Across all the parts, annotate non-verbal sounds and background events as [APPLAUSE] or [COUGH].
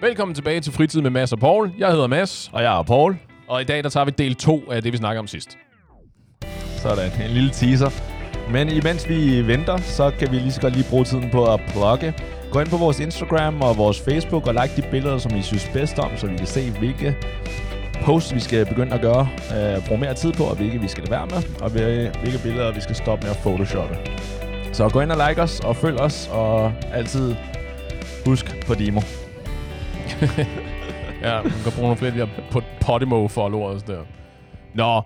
Velkommen tilbage til Fritid med Mads og Paul. Jeg hedder Mads, Og jeg er Paul. og i dag der tager vi del 2 af det, vi snakker om sidst. Sådan, en lille teaser. Men imens vi venter, så kan vi lige så godt lige bruge tiden på at plukke. Gå ind på vores Instagram og vores Facebook og like de billeder, som I synes bedst om, så vi kan se, hvilke posts vi skal begynde at gøre. Uh, bruge mere tid på, og hvilke vi skal lade være med, og hvil- hvilke billeder vi skal stoppe med at photoshoppe. Så gå ind og like os, og følg os, og altid husk på Demo. [LAUGHS] Ja, man kan bruge nogle flere af de her på Podimo-followers der. Nå,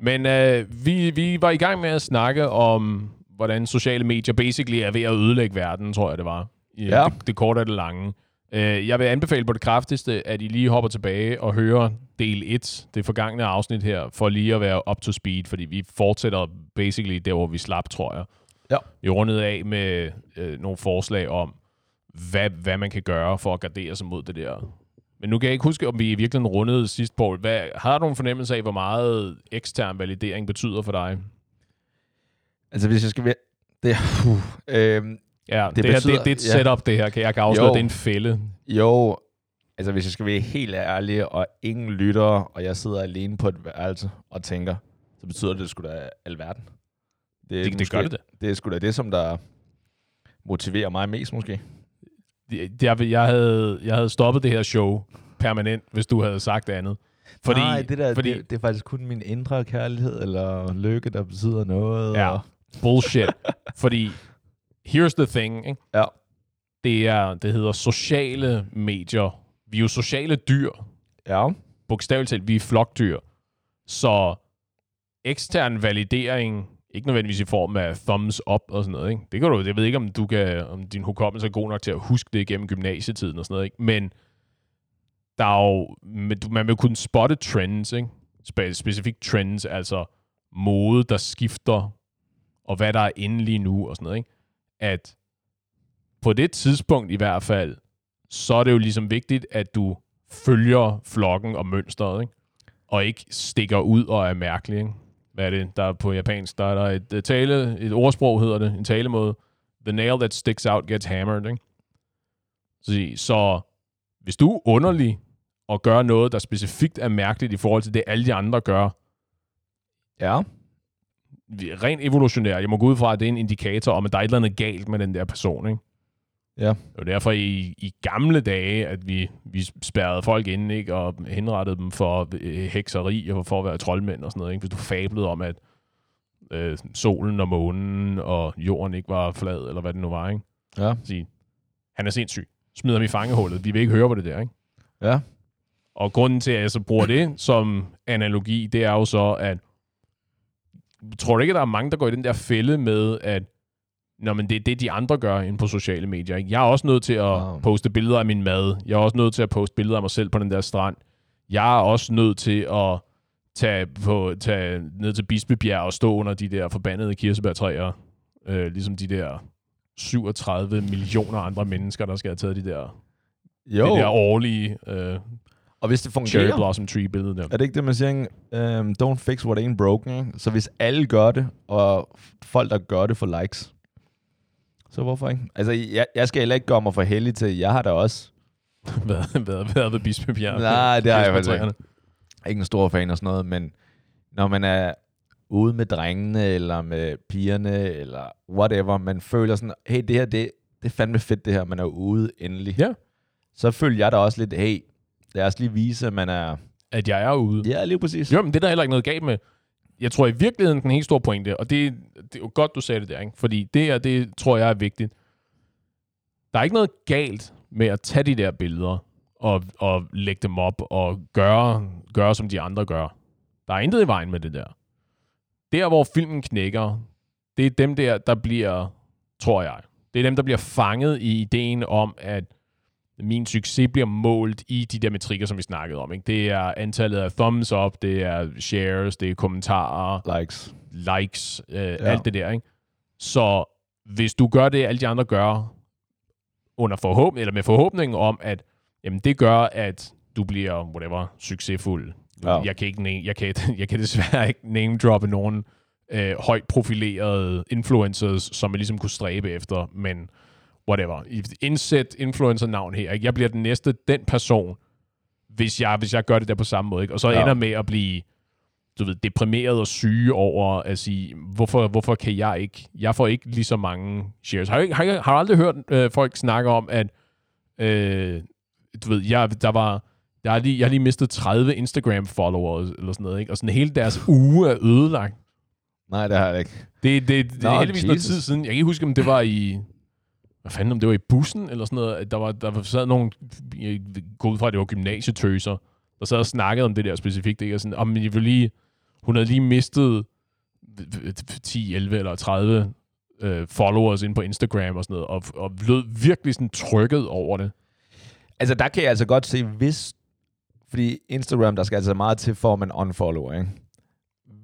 men øh, vi, vi var i gang med at snakke om, hvordan sociale medier basically er ved at ødelægge verden, tror jeg det var. I, Ja. det, det korte og det lange. Øh, jeg vil anbefale på det kraftigste, at I lige hopper tilbage og hører del 1, det forgangne afsnit her, for lige at være up to speed, fordi vi fortsætter basically der, hvor vi slap, tror jeg. Ja. Vi rundede af med øh, nogle forslag om, hvad, hvad man kan gøre for at gardere sig mod det der. Men nu kan jeg ikke huske, om vi i virkeligheden rundede sidst, Paul. Hvad, har du en fornemmelse af, hvor meget ekstern validering betyder for dig? Altså, hvis jeg skal være... Det, uh, Ja, det, Det det, her, betyder- det, det er et ja. setup, det her. Kan jeg afsløre, det er en fælde. Jo, altså hvis jeg skal være helt ærlig, og ingen lytter, og jeg sidder alene på et værelse og tænker, så betyder det sgu da alverden. er Det, det gør det da. Det er sgu da det, som der motiverer mig mest måske. Jeg, jeg, havde, jeg havde stoppet det her show permanent, hvis du havde sagt andet. Fordi, Nej, det, der, fordi det, det er faktisk kun min indre kærlighed eller lykke, der betyder noget. Ja. Og, bullshit. fordi, here's the thing, ikke? ja. Det, er, det hedder sociale medier. Vi er jo sociale dyr. ja. bogstaveligt talt, vi er flokdyr. Så ekstern validering, ikke nødvendigvis i form af thumbs up og sådan noget, ikke? Det kan du, jeg ved ikke, om du kan, om din hukommelse er god nok til at huske det gennem gymnasietiden og sådan noget, ikke? Men der er jo, du- man vil kunne spotte trends, ikke? Spe, specifikt trends, altså mode, der skifter, og hvad der er inde lige nu og sådan noget, ikke? At på det tidspunkt i hvert fald, så er det jo ligesom vigtigt, at du følger flokken og mønstret, ikke? og ikke stikker ud og er mærkelig. Ikke? Hvad er det? Der er på japansk, der er der et, et tale, et ordsprog hedder det, en talemåde. The nail that sticks out gets hammered. Ikke? Så, så hvis du er underlig og gør noget, der specifikt er mærkeligt i forhold til det, alle de andre gør, Ja. rent evolutionært, jeg må gå ud fra, at det er en indikator om, at der er et eller andet galt med den der person. Ikke? Ja. Det var derfor i, i gamle dage, at vi, vi spærrede folk inde ikke, og henrettede dem for øh, hekseri og for at være troldmænd og sådan noget. Ikke? Hvis du fablede om, at øh, solen og månen og jorden ikke var flad, eller hvad det nu var. Ikke? Ja. Sige, han er sindssyg. Smider ham i fangehullet. De vil ikke høre på det der. Ikke? Ja. Og grunden til, at jeg så bruger det som analogi, det er jo så, at tror du ikke, at der er mange, der går i den der fælde med, at Nå, men det er det, de andre gør inde på sociale medier. Ikke? Jeg er også nødt til at Wow. poste billeder af min mad. Jeg er også nødt til at poste billeder af mig selv på den der strand. Jeg er også nødt til at tage, på, tage ned til Bispebjerg og stå under de der forbandede kirsebærtræer. Øh, ligesom de der 37 millioner andre mennesker, der skal have taget de der, Jo, det der årlige øh, og hvis det cherry fungerer, blossom tree billede der. Er det ikke det, man siger? Um, don't fix what ain't broken. Så hvis alle gør det, og folk, der gør det, får likes, så hvorfor ikke? Altså, jeg, jeg skal heller ikke gøre mig for heldig til, jeg har da også. været, været, været ved Bispebjerg. Nej, det har jeg faktisk Kirsebærtræerne. Ikke en stor fan og sådan noget, men når man er ude med drengene, eller med pigerne, eller whatever, man føler sådan, hey, det her, det, det er fandme fedt det her, man er ude endelig. Ja. Så føler jeg da også lidt, hey, lad os lige vise, at man er... At jeg er ude. Ja, lige præcis. Jo, men det er der heller ikke noget galt med. Jeg tror i virkeligheden, den helt store pointe, og det, det er jo godt, du sagde det der, ikke? fordi det her, det tror jeg er vigtigt. Der er ikke noget galt med at tage de der billeder og, og lægge dem op og gøre, gøre, som de andre gør. Der er intet i vejen med det der. Der, hvor filmen knækker, det er dem der, der bliver, tror jeg, det er dem, der bliver fanget i ideen om, at min succes bliver målt i de der metrikker, som vi snakkede om. Ikke? Det er antallet af thumbs up, det er shares, det er kommentarer, Likes. likes, øh, ja. alt det der. Ikke? Så hvis du gør det, alle de andre gør, under forhåbning, eller med forhåbning om, at jamen, det gør, at du bliver, whatever, succesfuld. Ja. Jeg, kan ikke, jeg, kan, [LAUGHS] jeg kan desværre ikke name-droppe nogen øh, højt profilerede influencers, som man ligesom kunne stræbe efter, men whatever. Indsæt influencer-navn her. Ikke? Jeg bliver den næste, den person, hvis jeg, hvis jeg gør det der på samme måde. Ikke? Og så Ja. ender med at blive du ved, deprimeret og syge over at sige, hvorfor, hvorfor kan jeg ikke? Jeg får ikke lige så mange shares. Har, jeg, har, jeg, har aldrig hørt øh, folk snakke om, at øh, du ved, jeg, der var, jeg har, lige, jeg har lige mistet 30 Instagram-followers, eller sådan noget, ikke? Og sådan hele deres uge er ødelagt. Nej, det har jeg ikke. Det, det, det Nå, er heldigvis noget Jesus. tid siden. Jeg kan ikke huske, om det var i... Hvad fanden, om det var i bussen, eller sådan noget. at Der var, der var sad nogle... Jeg går ud fra, at det var gymnasietøser, der sad og snakkede om det der specifikt. Ikke? Og sådan, om jeg vil lige... Hun havde lige mistet 10, 11 eller 30 øh, followers ind på Instagram og sådan noget, og, og lød virkelig sådan trykket over det. Altså, der kan jeg altså godt se, hvis... Fordi Instagram, der skal altså meget til, for at man unfollower, ikke?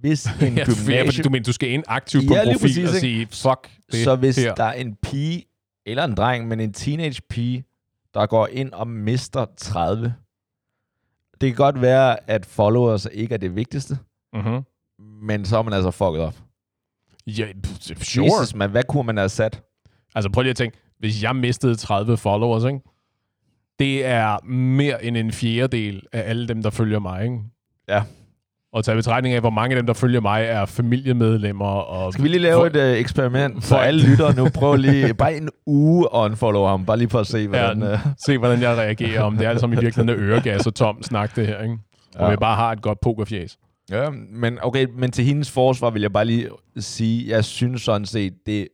Hvis [LAUGHS] en Ja, ja, gymnasie... fordi du mener, du skal ind aktivt på Ja, lige profil præcis, og sige, fuck det så hvis her. der er en pige, eller en dreng, men en teenage pige, der går ind og mister 30, det kan godt være, at followers ikke er det vigtigste, Mm-hmm. men så er man altså fucket op. Ja, pff, sure. Jesus, man, hvad kunne man have sat? Altså prøv lige at tænke, hvis jeg mistede 30 followers, ikke? det er mere end en fjerdedel af alle dem, der følger mig. Ikke? Ja. Og tage betragtning af, hvor mange af dem, der følger mig, er familiemedlemmer. Og Skal vi lige lave For- et uh, eksperiment for alle lyttere nu? Prøv lige, [LAUGHS] bare en uge unfollow ham, bare lige for at se, hvordan... Ja, uh, se, hvordan jeg reagerer, om det er som i virkeligheden øregas og tom snak, det her. Ikke? Og Ja. jeg bare har et godt pokerfjæs. Ja, men okay, men til hendes forsvar vil jeg bare lige sige, jeg synes sådan set, det,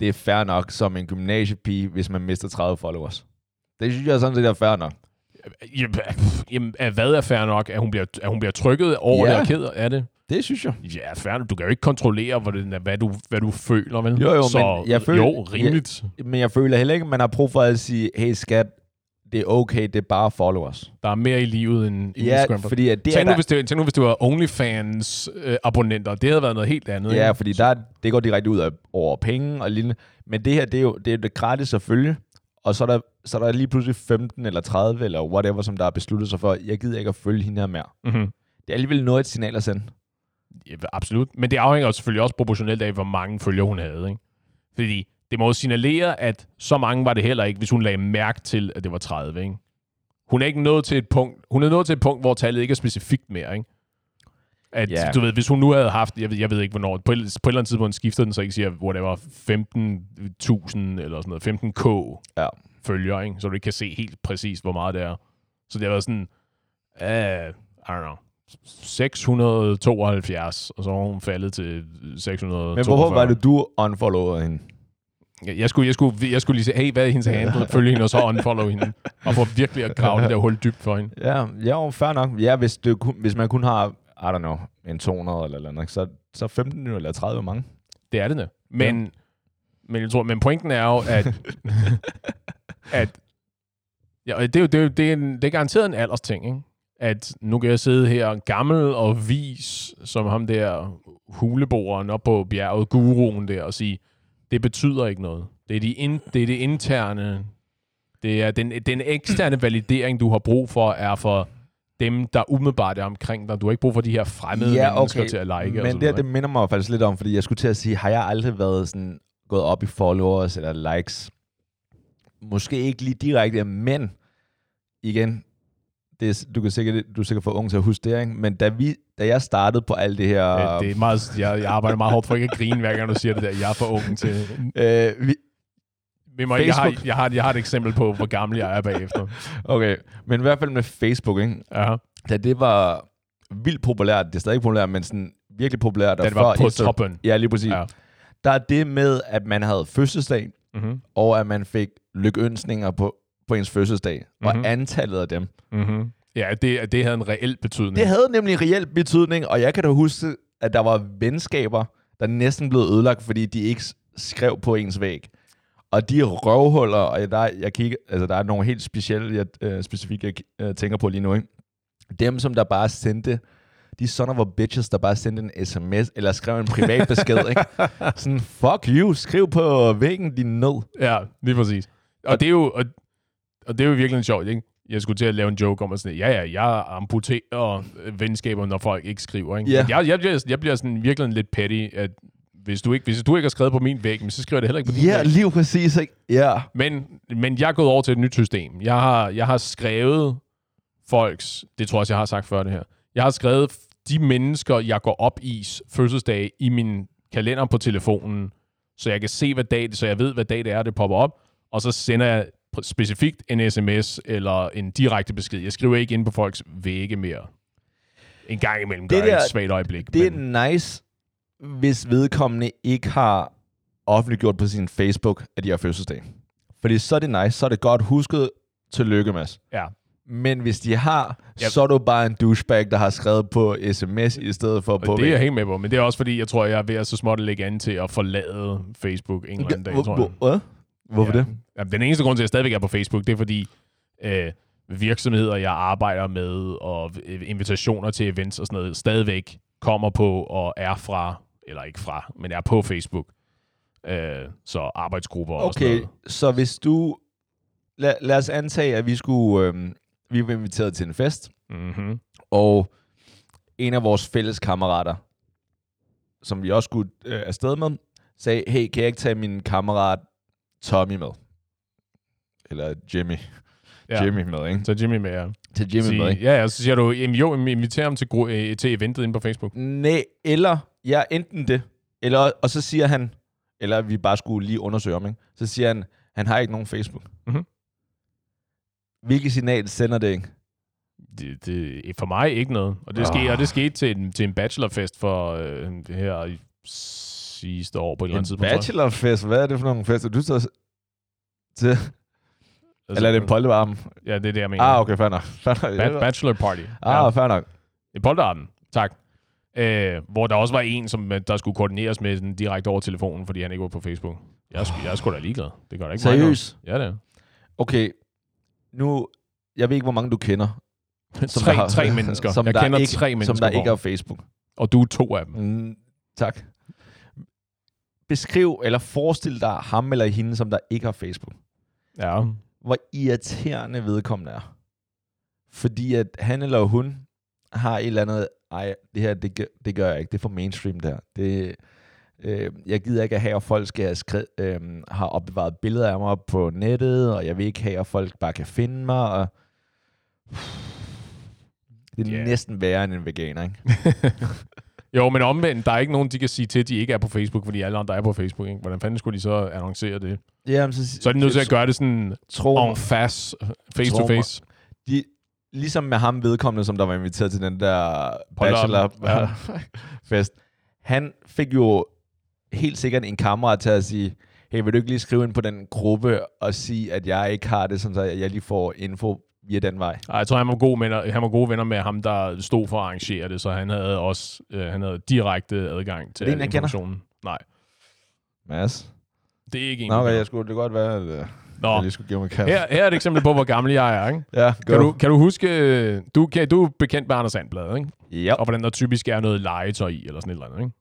det er fair nok som en gymnasiepige, hvis man mister 30 followers. Det synes jeg sådan set er fair nok. Jamen, er- hvad er fair nok? At hun bliver, at hun bliver trykket over Ja. det og ked af det? Det synes jeg. Ja, fair. Du kan jo ikke kontrollere, hvad, det, hvad, du, hvad du føler, vel? Jo, jo, Så, men jeg føler- Jo, rimeligt. Men jeg føler heller ikke, at man har brug for at sige, hey skat, det er okay, det er bare followers. Der er mere i livet end i Ja, Instagram. fordi at det er Tænk nu, der, hvis det, tænk nu, hvis det var OnlyFans-abonnenter. det havde været noget helt andet. Ja, ikke? fordi der, det går direkte ud af over penge og lignende. Men det her, det er jo det, er det gratis at følge. Og så er, der, så er der lige pludselig 15 eller 30 eller whatever, som der har besluttet sig for, jeg gider ikke at følge hende her mere. Mm-hmm. Det er alligevel noget et signal at sende. Ja, absolut. Men det afhænger selvfølgelig også proportionelt af, hvor mange følger hun havde. Ikke? Fordi det må jo signalere, at så mange var det heller ikke, hvis hun lagde mærke til, at det var 30. Ikke? Hun er ikke nået til et punkt, hun er nået til et punkt, hvor tallet ikke er specifikt mere. Ikke? At, Ja. du ved, hvis hun nu havde haft, jeg ved, jeg ved ikke hvornår, på på et eller andet tidspunkt skifter den, så ikke siger, whatever, 15.000 eller sådan noget, 15k Ja. følger, ikke? så du ikke kan se helt præcis, hvor meget det er. Så det har været sådan, uh, I don't know, 672, og så var hun faldet til 642. Men hvorfor var det, du unfollowede hende? Jeg, jeg, skulle, jeg, skulle, jeg skulle lige sige, hey, hvad er hendes handle? [LAUGHS] Følge hende, og så unfollow hende. Og få virkelig at grave det der hul dybt for hende. Ja, ja fair nok. Ja, hvis, det, hvis man kun har, I don't know, en 200 eller noget, andet, så, så 15 eller 30 mange. Det er det da. Men, ja. men, jeg tror, men pointen er jo, at, [LAUGHS] at ja, det, er jo, det, er jo, det, er en, det er garanteret en aldersting, ikke? At nu kan jeg sidde her gammel og vis, som ham der huleboeren op på bjerget, guruen der, og sige, det betyder ikke noget. Det er, de in, det, er det interne, det er den, den eksterne validering, du har brug for, er for dem, der umiddelbart er omkring dig. Du har ikke brug for de her fremmede Ja, mennesker okay. til at like. Men det, det minder mig faktisk lidt om, fordi jeg skulle til at sige, har jeg aldrig været sådan gået op i followers eller likes? Måske ikke lige direkte, men igen, det er, du, kan sikkert, du er sikkert for ung til at huske det, ikke? men da, vi, da jeg startede på alt det her... Det, det er meget, jeg, jeg arbejder meget hårdt for ikke at grine, hver gang du siger det der. Jeg er for ung til... øh, vi, Vi må, jeg, har, Facebook. jeg, har, jeg har et eksempel på, hvor gammel jeg er bagefter. [LAUGHS] okay, men i hvert fald med Facebook, ikke? Ja, da det var vildt populært, det er stadig populært, men sådan virkelig populært. da det var på Insta- toppen. Ja, lige præcis. Ja. Der er det med, at man havde fødselsdag, Mm-hmm. og at man fik lykønsninger på, på ens fødselsdag, mm-hmm. Mhm. og antallet af dem. Mm-hmm. Ja, det, det havde en reel betydning. Det havde nemlig reelt betydning, og jeg kan da huske, at der var venskaber, der næsten blev ødelagt, fordi de ikke skrev på ens væg. Og de røvhuller, og der, er- jeg kigger, altså, der er nogle helt specielle, jeg, øh, specifikke, jeg øh, tænker på lige nu. Ikke? Dem, som der bare sendte, de son of a bitches, der bare sendte en sms, eller skrev en privat [LAUGHS] besked. ikke? Sådan, fuck you, skriv på væggen din nød. Ja, lige præcis. Og det er jo, og, og det er jo virkelig sjovt, ikke? Jeg skulle til at lave en joke om at sådan, ja, ja, jeg amputerer venskaber, når folk ikke skriver, ikke? Men Jeg, jeg, bliver, jeg bliver sådan virkelig lidt petty, at Hvis du ikke, hvis du ikke har skrevet på min væg, men så skriver jeg det heller ikke på din Ja, væg. lige præcis, ikke? Ja. Men, men jeg er gået over til et nyt system. Jeg har, jeg har skrevet folks, det tror jeg også, jeg har sagt før det her, jeg har skrevet de mennesker, jeg går op i fødselsdag i min kalender på telefonen, så jeg kan se, hvad dag det, så jeg ved, hvad dag det er, det popper op, og så sender jeg specifikt en sms eller en direkte besked. Jeg skriver ikke ind på folks vægge mere. En gang imellem gør Det det jeg der- et svagt øjeblik. Det men, er nice, hvis vedkommende ikke har offentliggjort på sin Facebook, at de har fødselsdag. Fordi så er det nice, så er det godt husket. Tillykke, Mads. ja. Men hvis de har, Ja. så er du bare en douchebag, der har skrevet på sms i stedet for på Og det er jeg helt med på, men det er også fordi, jeg tror, jeg er ved at så småt lægge an til at forlade Facebook en eller anden dag, tror jeg. Hvad? Hvorfor ja. det? Jamen, den eneste grund til, at jeg stadigvæk er på Facebook, det er fordi øh, virksomheder, jeg arbejder med, og invitationer til events og sådan noget, stadigvæk kommer på og er fra, eller ikke fra, men er på Facebook. Øh, så arbejdsgrupper og sådan Okay, noget. så hvis du... Lad, lad os antage, at vi skulle... Øhm, vi var inviteret til en fest, Mm-hmm. og en af vores fælles kammerater, som vi også skulle øh, afsted med, sagde, hey, kan jeg ikke tage min kammerat Tommy med? Eller Jimmy. Ja. Jimmy med, ikke? Så Jimmy med jer. Til Jimmy Sig, med, ikke? ja, ja, så siger du, "Jamen, jo, inviter ham til, øh, til eventet inde på Facebook. Nej, eller, ja, enten det, eller, og så siger han, eller vi bare skulle lige undersøge ham, ikke? Så siger han, han har ikke nogen Facebook. Mhm. Hvilket signal sender det, ikke? Det, det, for mig ikke noget. Og det, skete, Ah. og det skete til en, til en bachelorfest for øh, det her sidste år på et eller andet En tidspunkt. bachelorfest, hvad er det for nogle fester, du tager til? Altså, Eller er det en poltevarme? Ja, det er det, jeg mener. Ah, okay, fair nok. Fair nok. Ba- bachelor party. Ah, ja. fair nok. I polterappen. Tak. Øh, hvor der også var en, som øh, der skulle koordineres med den direkte over telefonen, fordi han ikke var på Facebook. Jeg er, sgu- jeg er sgu da ligeglad. Det gør da ikke. Seriøst? Ja, det er. Okay, nu, jeg ved ikke, hvor mange du kender. Som tre, der tre [LAUGHS] mennesker. som jeg der kender ikke, tre mennesker. Som der ikke har Facebook. Og du er to af dem. Mm, tak. Beskriv eller forestil dig ham eller hende, som der ikke har Facebook. Ja. Hvor irriterende vedkommende er. Fordi at han eller hun har et eller andet, ej, det her, det, gør- det gør jeg ikke. Det er for mainstream der. Det, øh, jeg gider ikke at have, at folk skal have skrevet, øh, har opbevaret billeder af mig på nettet, og jeg vil ikke have, at folk bare kan finde mig. Og det er yeah. næsten værre end en veganer, ikke? [LAUGHS] Jo, men omvendt, der er ikke nogen, de kan sige til, at de ikke er på Facebook, fordi alle andre er på Facebook. Ikke? Hvordan fanden skulle de så annoncere det? Jamen, så, Så er de nødt til at gøre det sådan tro, en face, face to face. de, ligesom med ham vedkommende, som der var inviteret til den der bachelor-fest. [LAUGHS] Han fik jo helt sikkert en kammerat til at sige, hey, vil du ikke lige skrive ind på den gruppe og sige, at jeg ikke har det, sådan så jeg lige får info via den vej. Ej, jeg tror, han var, god venner, han var gode venner med ham, der stod for at arrangere det, så han havde også øh, han havde direkte adgang til Er det en, jeg kender? informationen. Nej, Mads? det er ikke en. Nå, okay, jeg skulle det godt være, at øh, Nå, jeg lige skulle give mig kaffe. her, her er et eksempel på, hvor gammel jeg er. Ikke? Ja, go. Kan, du, kan du huske, øh, du, kan, du er bekendt med Anders Sandblad, ikke? Ja. og hvordan der typisk er noget legetøj i, eller sådan et eller andet. Ikke?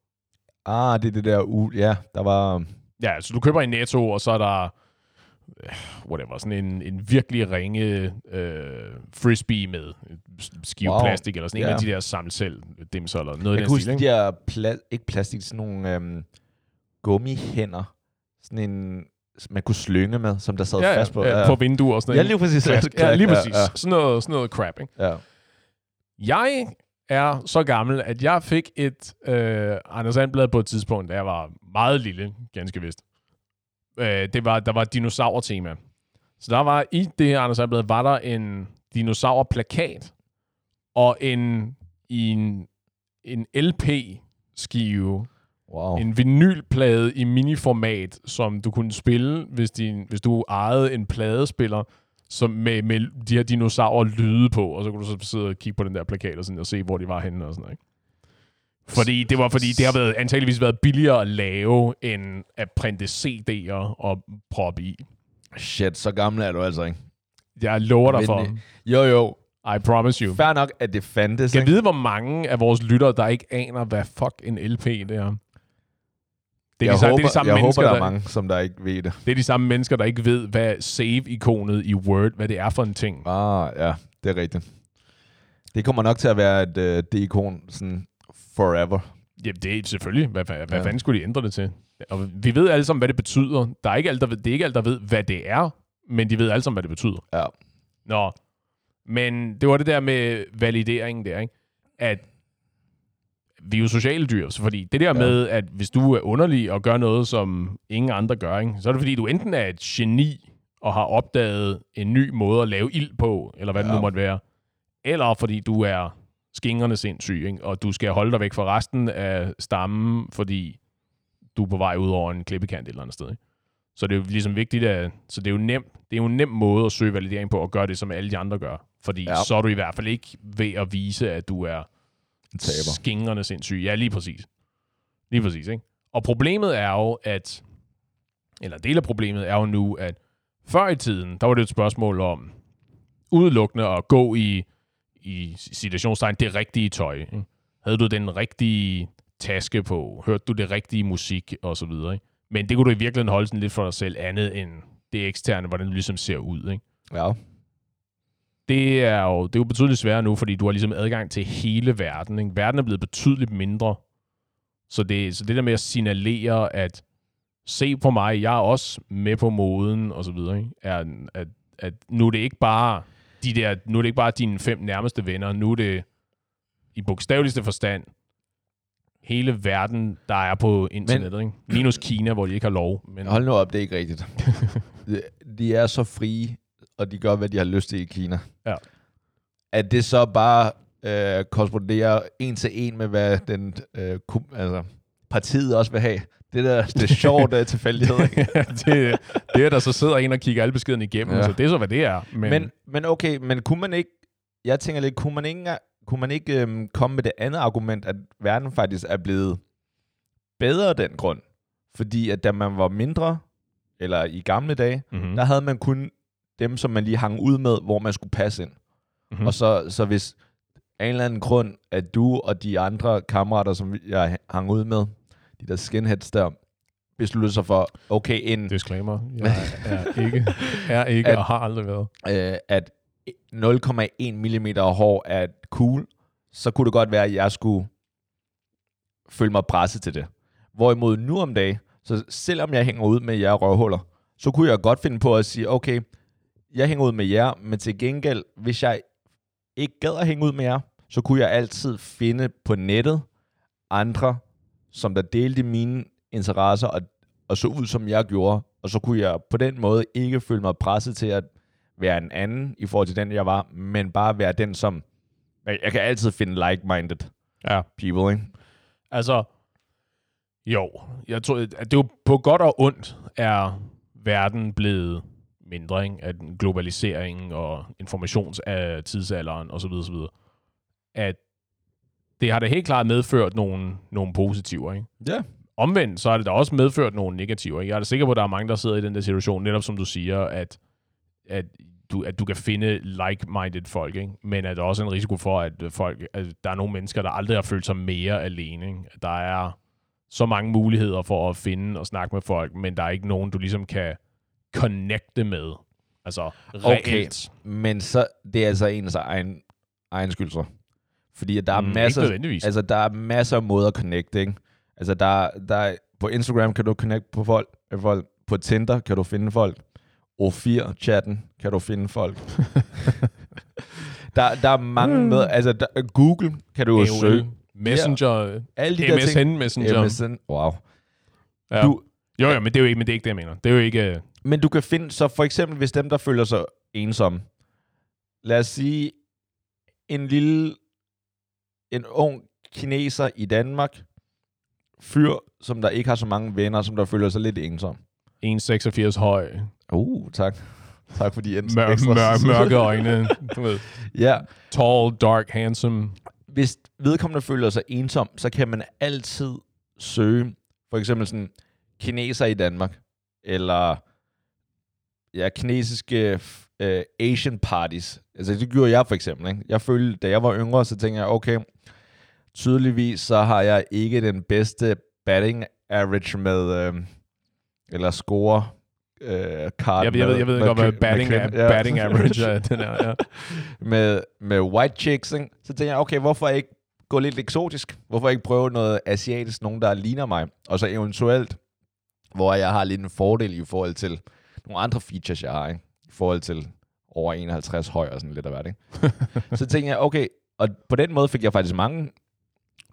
Ah, det er det der u... Ja, der var... um, Ja, så du køber en netto, og så er der øh, whatever, sådan en, en virkelig ringe øh, frisbee med skive Wow. plastik, eller sådan en Ja. af de der samle selv dimser, eller noget Jeg i kan huske de ikke? der, pla- ikke plastik, sådan nogle øhm, gummihænder. Sådan en, man kunne slynge med, som der sad Ja, fast på. ja, ja, på vinduer og sådan ja, noget. lige præcis. Klask. Ja, lige præcis. Ja, Sådan, noget, sådan noget crap, ikke? ja. Jeg er så gammel, at jeg fik et øh, Anders Sandblad på et tidspunkt, da jeg var meget lille, ganske vist. Øh, det var, der var et dinosaur-tema. Så der var i det her Anders Sandblad, var der en dinosaur-plakat og en, en, en LP-skive, Wow. en vinylplade i miniformat, som du kunne spille, hvis, din, hvis du ejede en pladespiller, som med, med de her dinosaurer lyde på, og så kunne du så sidde og kigge på den der plakat og, sådan, og se, hvor de var henne og sådan noget. Ikke? Fordi det var fordi, det har været, antageligvis været billigere at lave, end at printe CD'er og proppe i. Shit, så gammel er du altså ikke. Jeg lover dig for. Jo, jo. I promise you. Fair nok, at det fandtes. Ikke? vide, hvor mange af vores lyttere, der ikke aner, hvad fuck en LP det er. Det er, jeg de, samme, håber, det er de samme jeg mennesker, håber, der er der, mange, som der ikke ved det. Det er de samme mennesker, der ikke ved, hvad save-ikonet i Word, hvad det er for en ting. Ah, ja, det er rigtigt. Det kommer nok til at være et uh, det ikon sådan forever. Jamen, det er selvfølgelig. Hvad, hvad, hvad Ja. fanden skulle de ændre det til? Og vi ved alle sammen, hvad det betyder. Der er ikke alt, der ved, det er ikke alt, der ved, hvad det er, men de ved alle sammen, hvad det betyder. Ja. Nå, men det var det der med valideringen der, ikke? At vi er jo sociale dyr, så fordi det der Ja. med, at hvis du er underlig og gør noget, som ingen andre gør, ikke? så er det fordi, du enten er et geni og har opdaget en ny måde at lave ild på, eller hvad det Ja. nu måtte være, eller fordi du er skingerne sindssyg, ikke? og du skal holde dig væk fra resten af stammen, fordi du er på vej ud over en klippekant et eller andet sted. Ikke? Så det er jo ligesom vigtigt, at, så det er jo nemt, det er jo en nem måde at søge validering på, at gøre det, som alle de andre gør. Fordi ja. så er du i hvert fald ikke ved at vise, at du er En taber. skingerne sindssyg. Ja, lige præcis. Lige præcis, ikke? Og problemet er jo, at, eller del af problemet er jo nu, at før i tiden, der var det et spørgsmål om udelukkende at gå i, i situationstegn, det rigtige tøj. Ikke? Havde du den rigtige taske på? Hørte du det rigtige musik? Og så videre, ikke? Men det kunne du i virkeligheden holde sådan lidt for dig selv, andet end det eksterne, hvordan det ligesom ser ud, ikke? Ja. Det er jo, det er jo betydeligt sværere nu, fordi du har ligesom adgang til hele verden. Ikke? Verden er blevet betydeligt mindre. Så det, så det der med at signalere, at se på mig, jeg er også med på moden, og så videre, ikke? Er, at, at nu er det ikke bare de der, nu er det ikke bare dine fem nærmeste venner, nu er det i bogstaveligste forstand hele verden, der er på internettet. ikke? Minus Kina, hvor de ikke har lov. Men, Hold nu op, det er ikke rigtigt. De- [LAUGHS] de er så frie, og de gør, hvad de har lyst til i Kina. Ja. At det så bare øh, korresponderer en til en med, hvad den, øh, kum, altså, partiet også vil have. Det der, det er sjovt uh, tilfældighed, [LAUGHS] ikke? det, det er der så sidder en og kigger alle beskederne igennem, Ja. så det er så, hvad det er. Men, Men, men okay, men kunne man ikke, jeg tænker lidt, kunne man ikke, kunne man ikke øhm, komme med det andet argument, at verden faktisk er blevet bedre af den grund? Fordi at da man var mindre, eller i gamle dage, mm-hmm. mm. der havde man kun dem, som man lige hang ud med, hvor man skulle passe ind. mm-hmm. Mm. Og så, så hvis af en eller anden grund, at du og de andre kammerater, som jeg hang ud med, de der skinheads der, besluttede sig for, okay, en, Disclaimer. [LAUGHS] Jeg er ikke, er ikke At- og har aldrig været. øh, at 0,1 mm hår er cool, så kunne det godt være, at jeg skulle føle mig presset til det. Hvorimod nu om dagen, så selvom jeg hænger ud med jer røvhuller, så kunne jeg godt finde på at sige, okay, jeg hænger ud med jer, men til gengæld, hvis jeg ikke gad at hænge ud med jer, så kunne jeg altid finde på nettet andre, som der delte mine interesser og, og så ud, som jeg gjorde. Og så kunne jeg på den måde ikke føle mig presset til at være en anden i forhold til den, jeg var, men bare være den, som... Jeg kan altid finde like-minded Ja. people, ikke? Altså, jo. Jeg tror, at det er jo på godt og ondt er verden blevet mindre, ikke? Af den globalisering og informations af tidsalderen osv. osv. At det har da helt klart medført nogle, nogle positiver, ikke? Ja. Omvendt, så har det da også medført nogle negativer. ikke? Jeg er da sikker på, at der er mange, der sidder i den der situation, netop som du siger, at, at, du, at du kan finde like-minded folk, ikke? men at der også er en risiko for, at, folk, at der er nogle mennesker, der aldrig har følt sig mere alene. Ikke? At Der er så mange muligheder for at finde og snakke med folk, men der er ikke nogen, du ligesom kan connecte med. Altså, reelt. Men så, det er altså ens egen, egen skyld så. Fordi at der er Mm, masser, altså, der er masser af måder at connecte, ikke? Altså, der, der er, på Instagram kan du connecte på folk, med folk. På Tinder kan du finde folk. O4-chatten kan du finde folk. [LAUGHS] der, der er mange med, altså der, Google kan du jo AOL, søge. Messenger, Alle de der MSN ting. Messenger. MSN. Wow. Ja. Du, Jo, jo, men det er jo ikke, men det er ikke det, jeg mener. Det er jo ikke... Men du kan finde, så for eksempel, hvis dem, der føler sig ensomme, lad os sige, en lille, en ung kineser i Danmark, fyr, som der ikke har så mange venner, som der føler sig lidt ensom. 1,86 høj, Uh, tak. Tak for de mør, ekstra- mør, mørke øjne, du ved. [LAUGHS] Ja, Tall, dark, handsome. hvis vedkommende føler sig ensom, så kan man altid søge, for eksempel sådan, kineser i Danmark, eller ja, kinesiske øh, Asian parties. Altså det gjorde jeg for eksempel. Ikke? Jeg følte, da jeg var yngre, så tænkte jeg, okay, tydeligvis så har jeg ikke den bedste batting average med, øh, eller score øh, card Jeg, ved- jeg ved, jeg ved godt, hvad batting, med- ja. batting average er. [LAUGHS] Den er, ja. med, med white chicks, ikke? så tænkte jeg, okay, hvorfor ikke gå lidt eksotisk? Hvorfor ikke prøve noget asiatisk, nogen der ligner mig? Og så eventuelt, hvor jeg har lidt en fordel i forhold til nogle andre features, jeg har, ikke? i forhold til over 51 høj og sådan lidt af hvert. Ikke? [LAUGHS] så tænkte jeg, okay, og på den måde fik jeg faktisk mange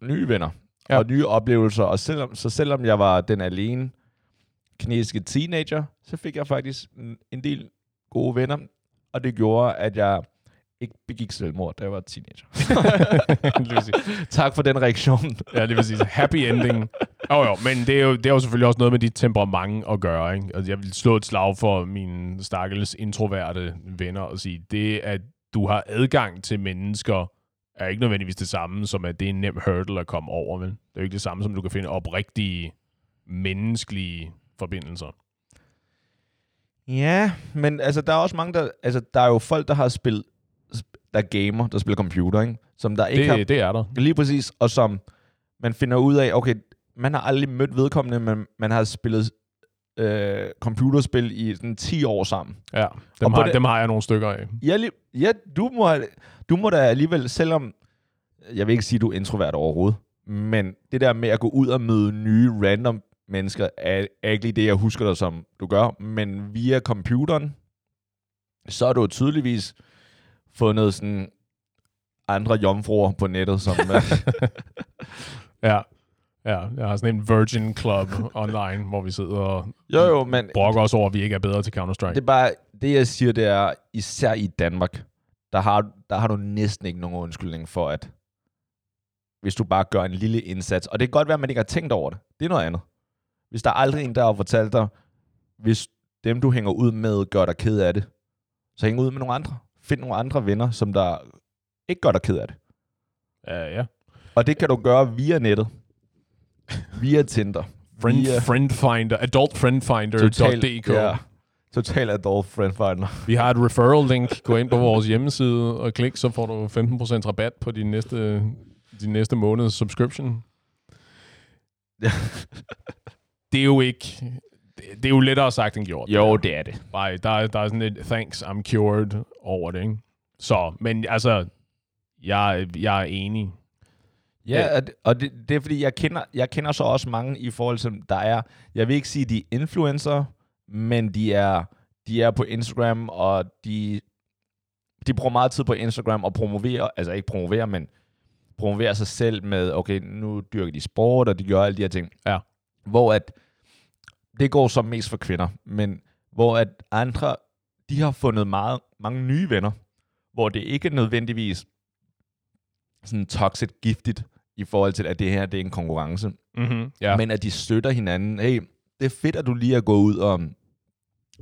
nye venner ja. og nye oplevelser, og selvom, så selvom jeg var den alene kinesiske teenager, så fik jeg faktisk en, del gode venner, og det gjorde, at jeg ikke begik selvmord, da jeg var teenager. [LAUGHS] tak for den reaktion. ja, det vil sige happy ending. Oh, jo, men det er, jo, det er jo selvfølgelig også noget med dit temperament at gøre. Ikke? Altså, jeg vil slå et slag for mine stakkels introverte venner og sige, det at du har adgang til mennesker, er ikke nødvendigvis det samme, som at det er en nem hurdle at komme over. Men det er jo ikke det samme, som du kan finde oprigtige menneskelige forbindelser. Ja, men altså, der er også mange, der... Altså, der er jo folk, der har spillet... Der er gamer, der spiller computer, ikke? Som der ikke det, har... det er der. Lige præcis, og som man finder ud af, okay, man har aldrig mødt vedkommende, men man har spillet øh, computerspil i sådan 10 år sammen. Ja, dem, har, det, dem har jeg nogle stykker af. Ja, ja du, må, du må da alligevel, selvom jeg vil ikke sige, du er introvert overhovedet, men det der med at gå ud og møde nye random mennesker, er, er ikke lige det, jeg husker dig som, du gør. Men via computeren, så har du tydeligvis fundet sådan andre jomfruer på nettet, som... [LAUGHS] ja. Ja, jeg har sådan en Virgin Club [LAUGHS] online, hvor vi sidder og jo, jo, men, brokker os over, at vi ikke er bedre til Counter-Strike. Det er bare, det jeg siger, det er, især i Danmark, der har, der har du næsten ikke nogen undskyldning for, at hvis du bare gør en lille indsats, og det kan godt være, at man ikke har tænkt over det, det er noget andet. Hvis der er aldrig en, der har fortalt dig, hvis dem, du hænger ud med, gør dig ked af det, så hæng ud med nogle andre. Find nogle andre venner, som der ikke gør dig ked af det. Ja, ja. Og det kan du gøre via nettet. Via Tinder. Friend, via friendfinder. Adultfriendfinder.dk Ja. Total adult friendfinder. Vi har et referral link. Gå ind på vores hjemmeside og klik, så får du 15% rabat på din næste, din næste måneds subscription. det er jo ikke... Det er jo lettere sagt end gjort. Jo, det er det. Nej, der, der er sådan et thanks, I'm cured over det, ikke? Så, men altså, jeg, jeg er enig. Ja, og det, det er fordi, jeg kender, jeg kender så også mange i forhold til, der er, jeg vil ikke sige, de er influencer, men de er, de er på Instagram, og de, de bruger meget tid på Instagram og promoverer, altså ikke promoverer, men promoverer sig selv med, okay, nu dyrker de sport, og de gør alle de her ting. Ja. Hvor at, det går så mest for kvinder, men hvor at andre, de har fundet meget, mange nye venner, hvor det ikke er nødvendigvis sådan toxic giftigt i forhold til, at det her det er en konkurrence. Mm-hmm, ja. Men at de støtter hinanden. Hey, det er fedt, at du lige er gået ud og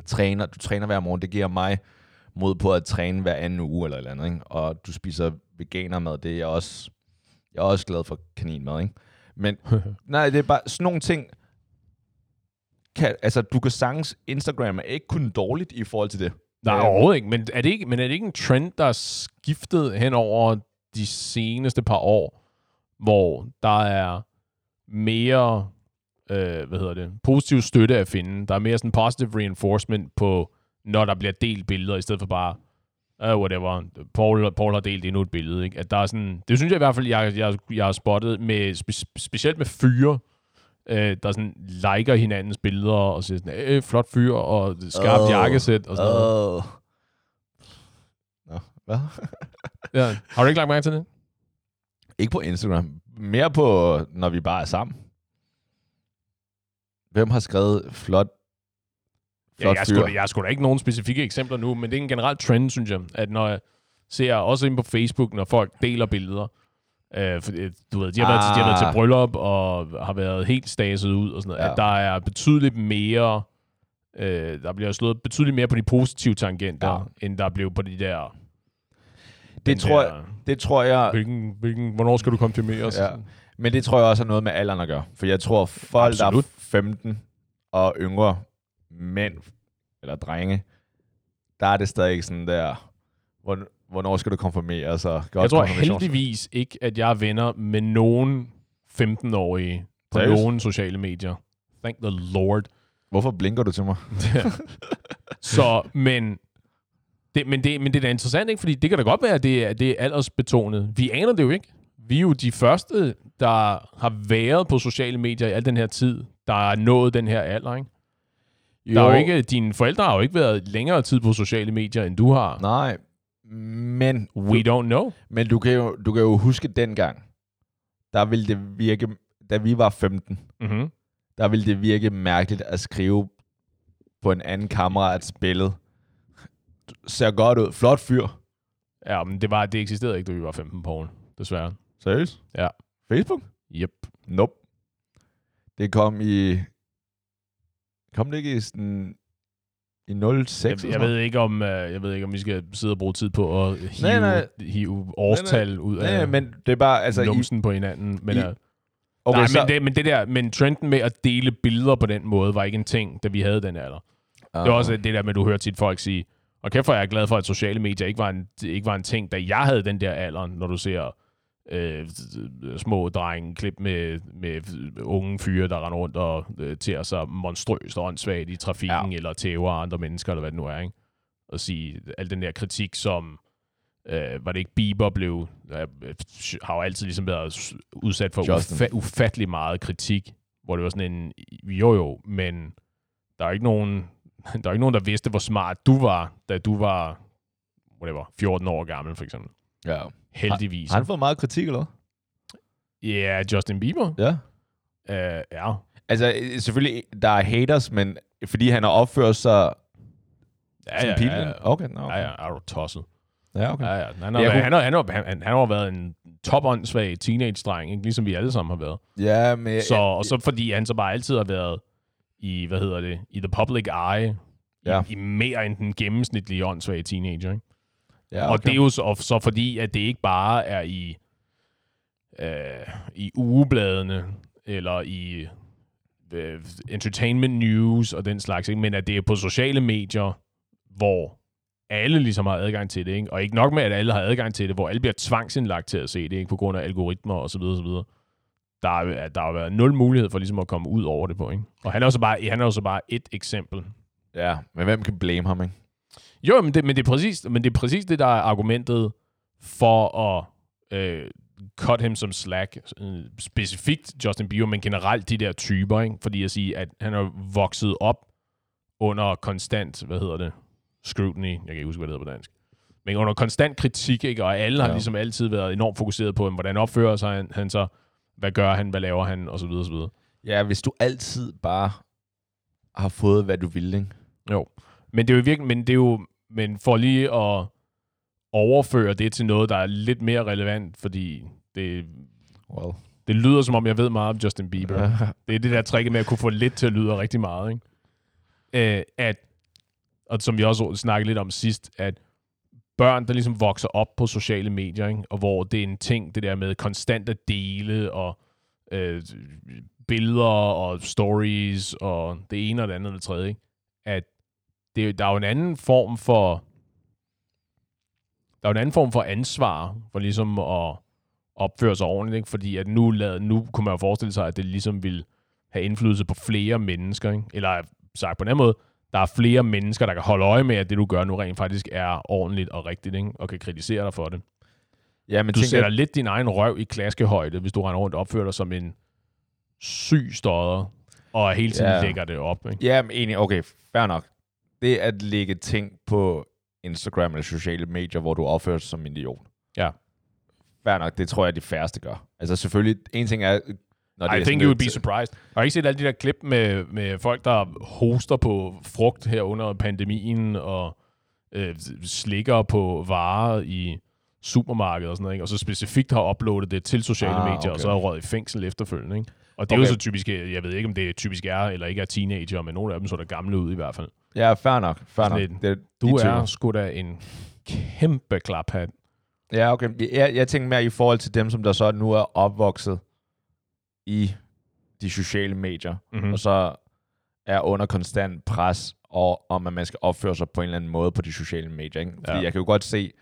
træner. Du træner hver morgen. Det giver mig mod på at træne hver anden uge eller eller andet. Ikke? Og du spiser veganermad. Det er jeg også, jeg er også glad for kaninmad. Ikke? Men [LAUGHS] nej, det er bare sådan nogle ting. Kan, altså, du kan sagtens, Instagram er ikke kun dårligt i forhold til det. Nej, overhovedet ikke. Men er, det ikke. men er det ikke en trend, der er skiftet hen over de seneste par år, hvor der er mere øh, hvad hedder det, positiv støtte at finde. Der er mere sådan positive reinforcement på, når der bliver delt billeder, i stedet for bare, uh, whatever, Paul, Paul har delt endnu et billede. Ikke? At der er sådan, det synes jeg i hvert fald, jeg, jeg, jeg har spottet, med, spe, specielt med fyre, øh, der sådan liker hinandens billeder, og siger sådan, øh, flot fyr, og skarpt oh, jakkesæt, og sådan oh. noget. Nå, hvad? ja. Har du ikke lagt mærke til det? Ikke på Instagram. Mere på, når vi bare er sammen. Hvem har skrevet flot, flot ja, jeg, skulle, jeg sgu da ikke nogen specifikke eksempler nu, men det er en generel trend, synes jeg, at når jeg ser også ind på Facebook, når folk deler billeder, øh, for, du ved, de har, ah. været til, de har været til ah. bryllup og har været helt staset ud og sådan noget, ja. at der er betydeligt mere, øh, der bliver slået betydeligt mere på de positive tangenter, ja. end der blev på de der det tror, der, jeg, det tror jeg... Hvilken, hvilken, hvornår skal du komme til mere? Ja. Men det tror jeg også har noget med alderen at gøre. For jeg tror, folk, Absolut. der er 15 og yngre mænd eller drenge, der er det stadig sådan der, hvornår skal du konfirmere sig? Godt jeg tror heldigvis ikke, at jeg er venner med nogen 15-årige på Seriøs? nogen sociale medier. Thank the Lord. Hvorfor blinker du til mig? [LAUGHS] Så, men det, men, det, men det er da interessant, ikke? Fordi det kan da godt være, at det er, det er aldersbetonet. Vi aner det jo ikke. vi er jo de første, der har været på sociale medier i al den her tid, der er nået den her alder, ikke? Jo. Der er jo ikke, dine forældre har jo ikke været længere tid på sociale medier, end du har. Nej, men... We don't know. Men du kan jo, du kan jo huske dengang, der ville det virke, da vi var 15, Mm-hmm. der ville det virke mærkeligt at skrive på en anden kammerats billede. Ser godt ud. Flot fyr. Ja, men det, var, det eksisterede ikke, da vi var 15, Paul. Desværre. Seriøst? Ja. Facebook? Yep. Nope. Det kom i... Kom det ikke i sådan... I 06? Jeg, jeg, ved ikke, om, uh, jeg ved ikke, om vi skal sidde og bruge tid på at hive, Nej, nej. hive årstal ud noget? af Nej, men det er bare... Altså, altså, i, numsen på hinanden. Men, i- uh, okay, nej, så, men, det, men det der, men trenden med at dele billeder på den måde, var ikke en ting, da vi havde den alder. uh, Det var også det der med, at du hører tit folk sige, og kæft, hvor er jeg glad for, at sociale medier ikke var en, ikke var en ting, da jeg havde den der alder, når du ser øh, små drenge klip med, med unge fyre, der render rundt og øh, ter sig monstrøst og åndssvagt i trafikken, ja. eller tæver andre mennesker, eller hvad det nu er, ikke? Og sige, al den der kritik, som øh, var det ikke Bieber blev, øh, har jo altid ligesom været udsat for Justin. ufa- ufattelig meget kritik, hvor det var sådan en, jo jo, men der er ikke nogen, der er ikke nogen, der vidste, hvor smart du var, da du var, whatever, 14 år gammel, for eksempel. ja. Heldigvis. Har han fået meget kritik, eller Ja, yeah, Justin Bieber. Ja. Uh, ja. Altså, selvfølgelig, der er haters, men fordi han har opført sig Ja, ja, pinlig. ja, ja. Okay, no, okay. Ja, ja, er du tosset. ja, okay. Ja, ja. Han har, været, kunne- han, har, han, har, han, han har været en topåndssvag teenage-dreng, ikke? ligesom vi alle sammen har været. Ja, men... Så, og så fordi han så bare altid har været i, hvad hedder det, i the public eye, Ja. i, i mere end den gennemsnitlige åndssvage teenager. Ikke? ja, Og det er jo så, så fordi, at det ikke bare er i, øh, i ugebladene, eller i øh, entertainment news og den slags, ikke? men at det er på sociale medier, hvor alle ligesom har adgang til det, ikke? og ikke nok med, at alle har adgang til det, hvor alle bliver tvangsindlagt til at se det, ikke? på grund af algoritmer og så videre, så videre. Der, er, der har været nul mulighed for ligesom at komme ud over det på, ikke? Og han er jo så bare, han er jo så bare et eksempel. Ja, men hvem kan blame ham, ikke? Jo, men det, men det, er præcis, men det er præcis det, der er argumentet for at øh, cut him som slack. Øh, specifikt Justin Bieber, men generelt de der typer, ikke? Fordi at sige, at han er vokset op under konstant, hvad hedder det, scrutiny, jeg kan ikke huske, hvad det hedder på dansk, men under konstant kritik, ikke? og alle har Ja. ligesom altid været enormt fokuseret på, hvordan opfører sig han, han så, hvad gør han, hvad laver han, og så videre, og så videre. Ja, hvis du altid bare har fået, hvad du ville, ikke? Jo. Men det er jo virkelig, men det er jo, men for lige at overføre det til noget, der er lidt mere relevant, fordi det, Well. det lyder som om, jeg ved meget om Justin Bieber. Ja. Det er det der trick med at kunne få lidt til at lyde rigtig meget, ikke? Øh, at, og som vi også snakkede lidt om sidst, at børn, der ligesom vokser op på sociale medier, ikke? og hvor det er en ting, det der med konstant at dele, og øh, billeder og stories, og det ene og det andet og det tredje, ikke? at det, der er jo en anden form for der er jo en anden form for ansvar for ligesom at opføre sig ordentligt, ikke? fordi at nu, lad, nu kunne man jo forestille sig, at det ligesom vil have indflydelse på flere mennesker, ikke? eller sagt på en anden måde, der er flere mennesker, der kan holde øje med, at det du gør nu rent faktisk er ordentligt og rigtigt, ikke? og kan kritisere dig for det. Ja, men Du tænker, sætter lidt din egen røv i klaskehøjde, hvis du render rundt og opfører dig som en syg stodder, og hele tiden Ja. lægger det op. Ikke? Ja, men enig. Okay, fair nok. Det at lægge ting på Instagram eller sociale medier, hvor du opfører dig som en idiot. Ja. Fair nok, det tror jeg, de færreste gør. Altså selvfølgelig, en ting er... Når det I er think you would be surprised. Har I ikke set alle de der klip med, med folk, der hoster på frugt her under pandemien, og øh, slikker på varer i supermarkedet og sådan noget, ikke? og så specifikt har uploadet det til sociale Ah, medier, og okay. så er røget i fængsel efterfølgende. Ikke? Og det er Okay. jo så typisk, jeg ved ikke, om det typisk er eller ikke er teenager, men nogle af dem så der gamle ud i hvert fald. Ja, fair nok. Fair nok. Lidt. Det, Du de er sgu da en kæmpe klaphat. Ja, okay. Jeg, jeg tænker mere i forhold til dem, som der så nu er opvokset i de sociale medier, Mm-hmm. og så er under konstant pres og om, at man skal opføre sig på en eller anden måde på de sociale medier. Ikke? Fordi Ja. jeg kan jo godt se,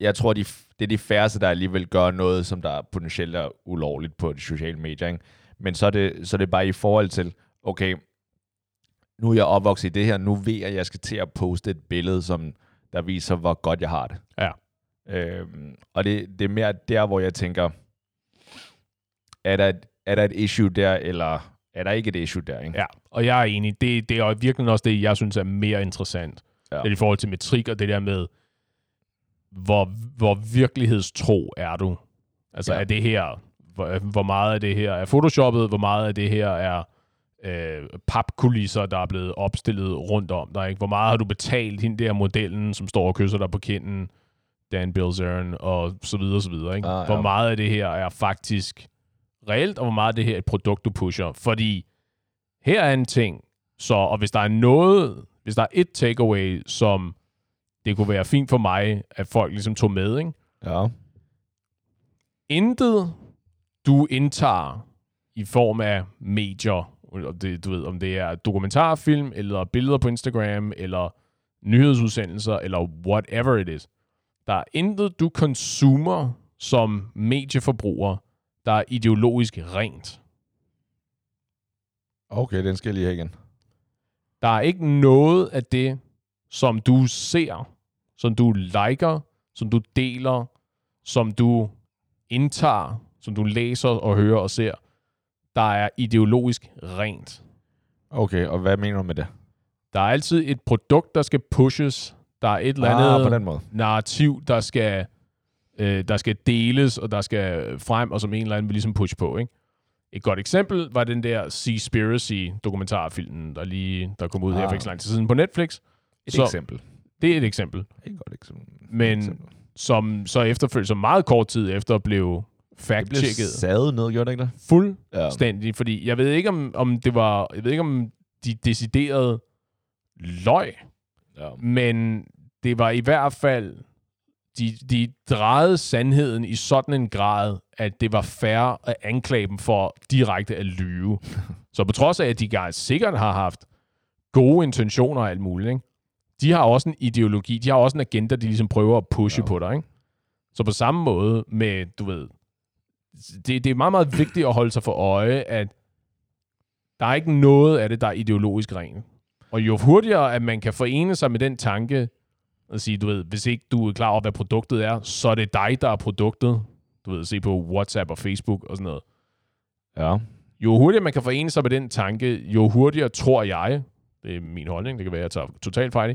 jeg tror, de, det er de færreste, der alligevel gør noget, som der potentielt er ulovligt på de sociale medier. Ikke? Men så er, det, så er det bare i forhold til, okay, nu er jeg opvokset i det her, nu ved jeg, at jeg skal til at poste et billede, som der viser, hvor godt jeg har det. Ja. Øhm, og det, det er mere der, hvor jeg tænker, er der, et, er der et issue der, eller er der ikke et issue der? Ikke? Ja, og jeg er enig. Det, det er virkelig også det, jeg synes er mere interessant. Ja. Det er i forhold til metrik og det der med, hvor, hvor virkelighedstro er du? Altså Ja. er det her, hvor, hvor meget af det her er photoshoppet, hvor meget af det her er øh, papkulisser, der er blevet opstillet rundt om dig? Ikke? Hvor meget har du betalt hende der modellen, som står og kysser dig på kinden, Dan Bilzern, og så videre, så videre. Ikke? Ah, ja. Hvor meget af det her er faktisk reelt, og hvor meget det her er et produkt, du pusher. Fordi her er en ting, så, og hvis der er noget, hvis der er et takeaway, som det kunne være fint for mig, at folk ligesom tog med, ikke? Ja. Intet, du indtager i form af medier, det, du ved, om det er dokumentarfilm, eller billeder på Instagram, eller nyhedsudsendelser, eller whatever it is. Der er intet, du konsumer som medieforbruger, der er ideologisk rent. Okay, den skal jeg lige have igen. Der er ikke noget af det, som du ser, som du liker, som du deler, som du indtager, som du læser og hører og ser, der er ideologisk rent. Okay, og hvad mener du med det? Der er altid et produkt, der skal pushes. Der er et eller andet Ah, på den måde. narrativ, der skal, øh, der skal deles, og der skal frem, og som en eller anden vil ligesom push på. Ikke? Et godt eksempel var den der Seaspiracy-dokumentarfilmen, der lige der kom ud ah. her Ah. for ikke så lang tid siden på Netflix. Et Så- eksempel. Det er et eksempel. Ikke godt eksempel. Men eksempel. som så efterfølgende, så meget kort tid efter, blev Det fact-checket sadet ned, gjorde det ikke det? Ja. fuldstændig. Fordi jeg ved ikke, om, om det var... Jeg ved ikke, om de deciderede løg, ja. men det var i hvert fald... De, de drejede sandheden i sådan en grad, at det var fair at anklage dem for direkte at lyve. så på trods af, at de gar- sikkert har haft gode intentioner og alt muligt, ikke? de har også en ideologi, de har også en agenda, de ligesom prøver at pushe ja. på dig. Ikke? Så på samme måde med, du ved, det, det er meget, meget vigtigt at holde sig for øje, at der er ikke noget af det, der er ideologisk rent. Og jo hurtigere, at man kan forene sig med den tanke, og sige, du ved, hvis ikke du er klar over, hvad produktet er, så er det dig, der er produktet. Du ved, se på WhatsApp og Facebook og sådan noget. Ja. Jo hurtigere man kan forene sig med den tanke, jo hurtigere tror jeg, det er min holdning, det kan være, jeg tager totalt fejl i,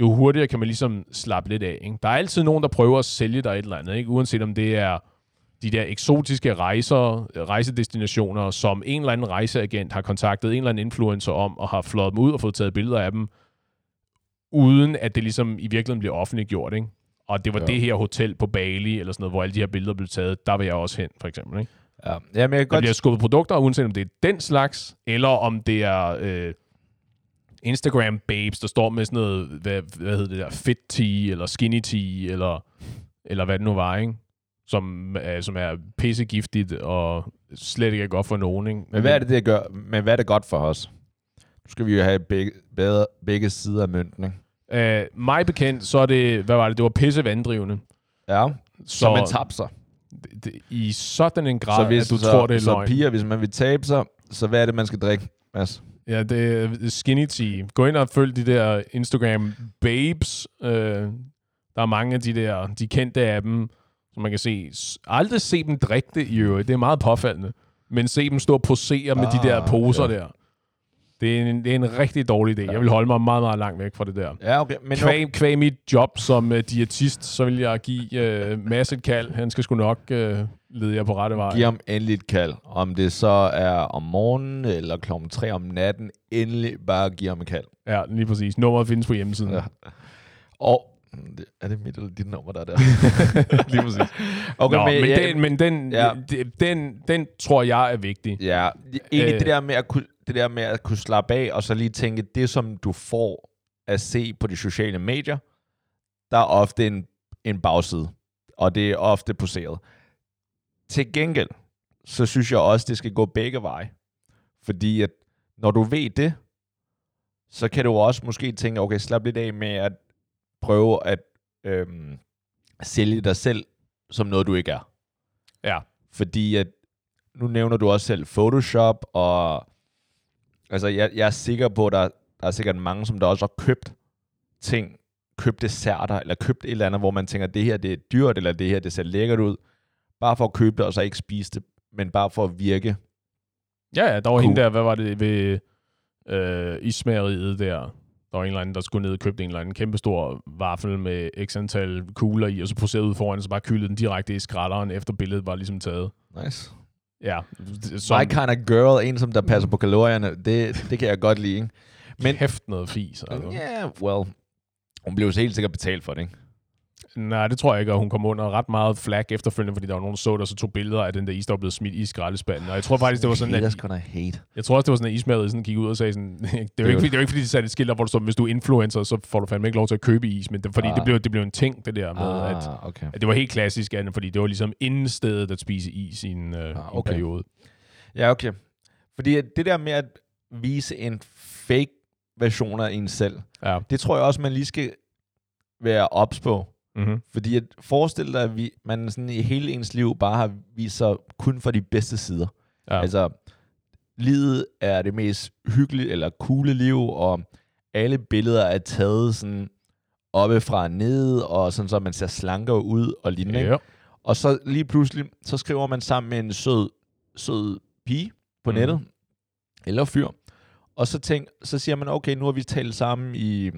jo hurtigere kan man ligesom slappe lidt af. Ikke? Der er altid nogen, der prøver at sælge dig et eller andet, ikke? uanset om det er de der eksotiske rejser, rejsedestinationer, som en eller anden rejseagent har kontaktet en eller anden influencer om, og har flået dem ud og fået taget billeder af dem, uden at det ligesom i virkeligheden bliver offentliggjort. Ikke? Og det var Ja. det her hotel på Bali, eller sådan noget, hvor alle de her billeder blev taget, der vil jeg også hen, for eksempel. Ikke? Ja, ja men jeg kan Der godt... bliver skubbet produkter, uanset om det er den slags, eller om det er øh, Instagram babes, der står med sådan noget, hvad, hvad hedder det der, fit tea, eller skinny tea, eller, eller hvad det nu var, ikke? Som, er, som er pissegiftigt, og slet ikke er godt for nogen, ikke? Men hvad er det, det gør? Men hvad er det godt for os? Skal vi jo have begge, bedre, begge sider af mønten, ikke? Øh, mig bekendt, så er det, hvad var det, det var pisse vanddrivende. Ja, Så, så man taber sig. I sådan en grad, Så hvis at du så, tror, det er så løgn. piger, hvis man vil tabe sig, så hvad er det, man skal drikke, Mads? Ja, det er skinny tea. Gå ind og følg de der Instagram babes. Øh, der er mange af de der, de kendte af dem, som man kan se. Aldrig se dem drikke det i øvrigt. Det er meget påfaldende. Men se dem stå og posere med de der Ah, poser ja. der. Det er, en, det er en rigtig dårlig idé. Jeg vil holde mig meget, meget langt væk fra det der. Ja, okay. Men Kvæg, kvæg mit job som uh, diætist, så vil jeg give uh, Mads et kald. Han skal sgu nok uh, lede jer på rette vej. giv ham endelig et kald. Om det så er om morgenen eller klokken 3 om natten, endelig bare giv ham et kald. Ja, lige præcis. Nummeret findes på hjemmesiden. Ja. Og det- er det mit eller dit nummer, der er der? [LAUGHS] lige præcis. Okay, Nå, men, men, jeg- den, men den, Ja. ja. den, den tror jeg er vigtig. Ja, egentlig Øh. det, der med at kunne, det der med at kunne slappe af, og så lige tænke, det som du får at se på de sociale medier, der er ofte en, en bagside, og det er ofte poseret. Til gengæld, så synes jeg også, det skal gå begge veje. Fordi at når du ved det, så kan du også måske tænke, okay, slap lidt af med at prøve at øhm, sælge dig selv som noget, du ikke er. Ja. Fordi at, nu nævner du også selv Photoshop, og altså jeg, jeg er sikker på, at der, der er sikkert mange, som der også har købt ting købt desserter, eller købt et eller andet, hvor man tænker, det her det er dyrt, eller det her det ser lækkert ud, bare for at købe det, og så ikke spise det, men bare for at virke. Ja, ja, der var Cool. hende der, hvad var det, ved øh, ismageriet der. Der var en eller anden, der skulle ned og købte en eller anden kæmpestor vaffel med x antal kugler i, og så proceserede ud foran, og så bare kyldede den direkte i skralderen, efter billedet var ligesom taget. Nice. Ja, Som... My kind of girl, en som der passer på kalorierne, det, det kan jeg godt lide, ikke? men, kæft noget fis. Altså. Ja, yeah, well, hun blev så helt sikkert betalt for det, ikke? Nej, det tror jeg ikke, og hun kom under ret meget flag efterfølgende, fordi der var nogen, der så der så tog billeder af den der is, der var blevet smidt i skraldespanden. Og jeg tror faktisk, det var sådan, Haters at, gonna hate. jeg tror også, det var sådan, at ismageriet sådan gik ud og sagde sådan, [LAUGHS] det er jo ikke, fordi- det er jo ikke, fordi de satte et skilt op, hvor du stod, hvis du er influencer, så får du fandme ikke lov til at købe is, men det, fordi Ah. det, blev, det blev en ting, det der med, at, Ah, okay. at det var helt klassisk, Anne, fordi det var ligesom inden stedet at spise is i en, øh, Ah, okay. en periode. Ja, okay. Fordi at det der med at vise en fake version af en selv, Ja. det tror jeg også, man lige skal være ops på. Mm-hmm. Fordi at forestil dig, at vi, man sådan i hele ens liv bare har vist sig kun for de bedste sider. Ja. Altså, livet er det mest hyggelige eller coole liv, og alle billeder er taget sådan oppe fra ned, og sådan så man ser slankere ud og lignende. ja. Og så lige pludselig, så skriver man sammen med en sød, sød pige på Mhm. nettet, eller fyr, og så, tænk, så siger man, okay, nu har vi talt sammen i,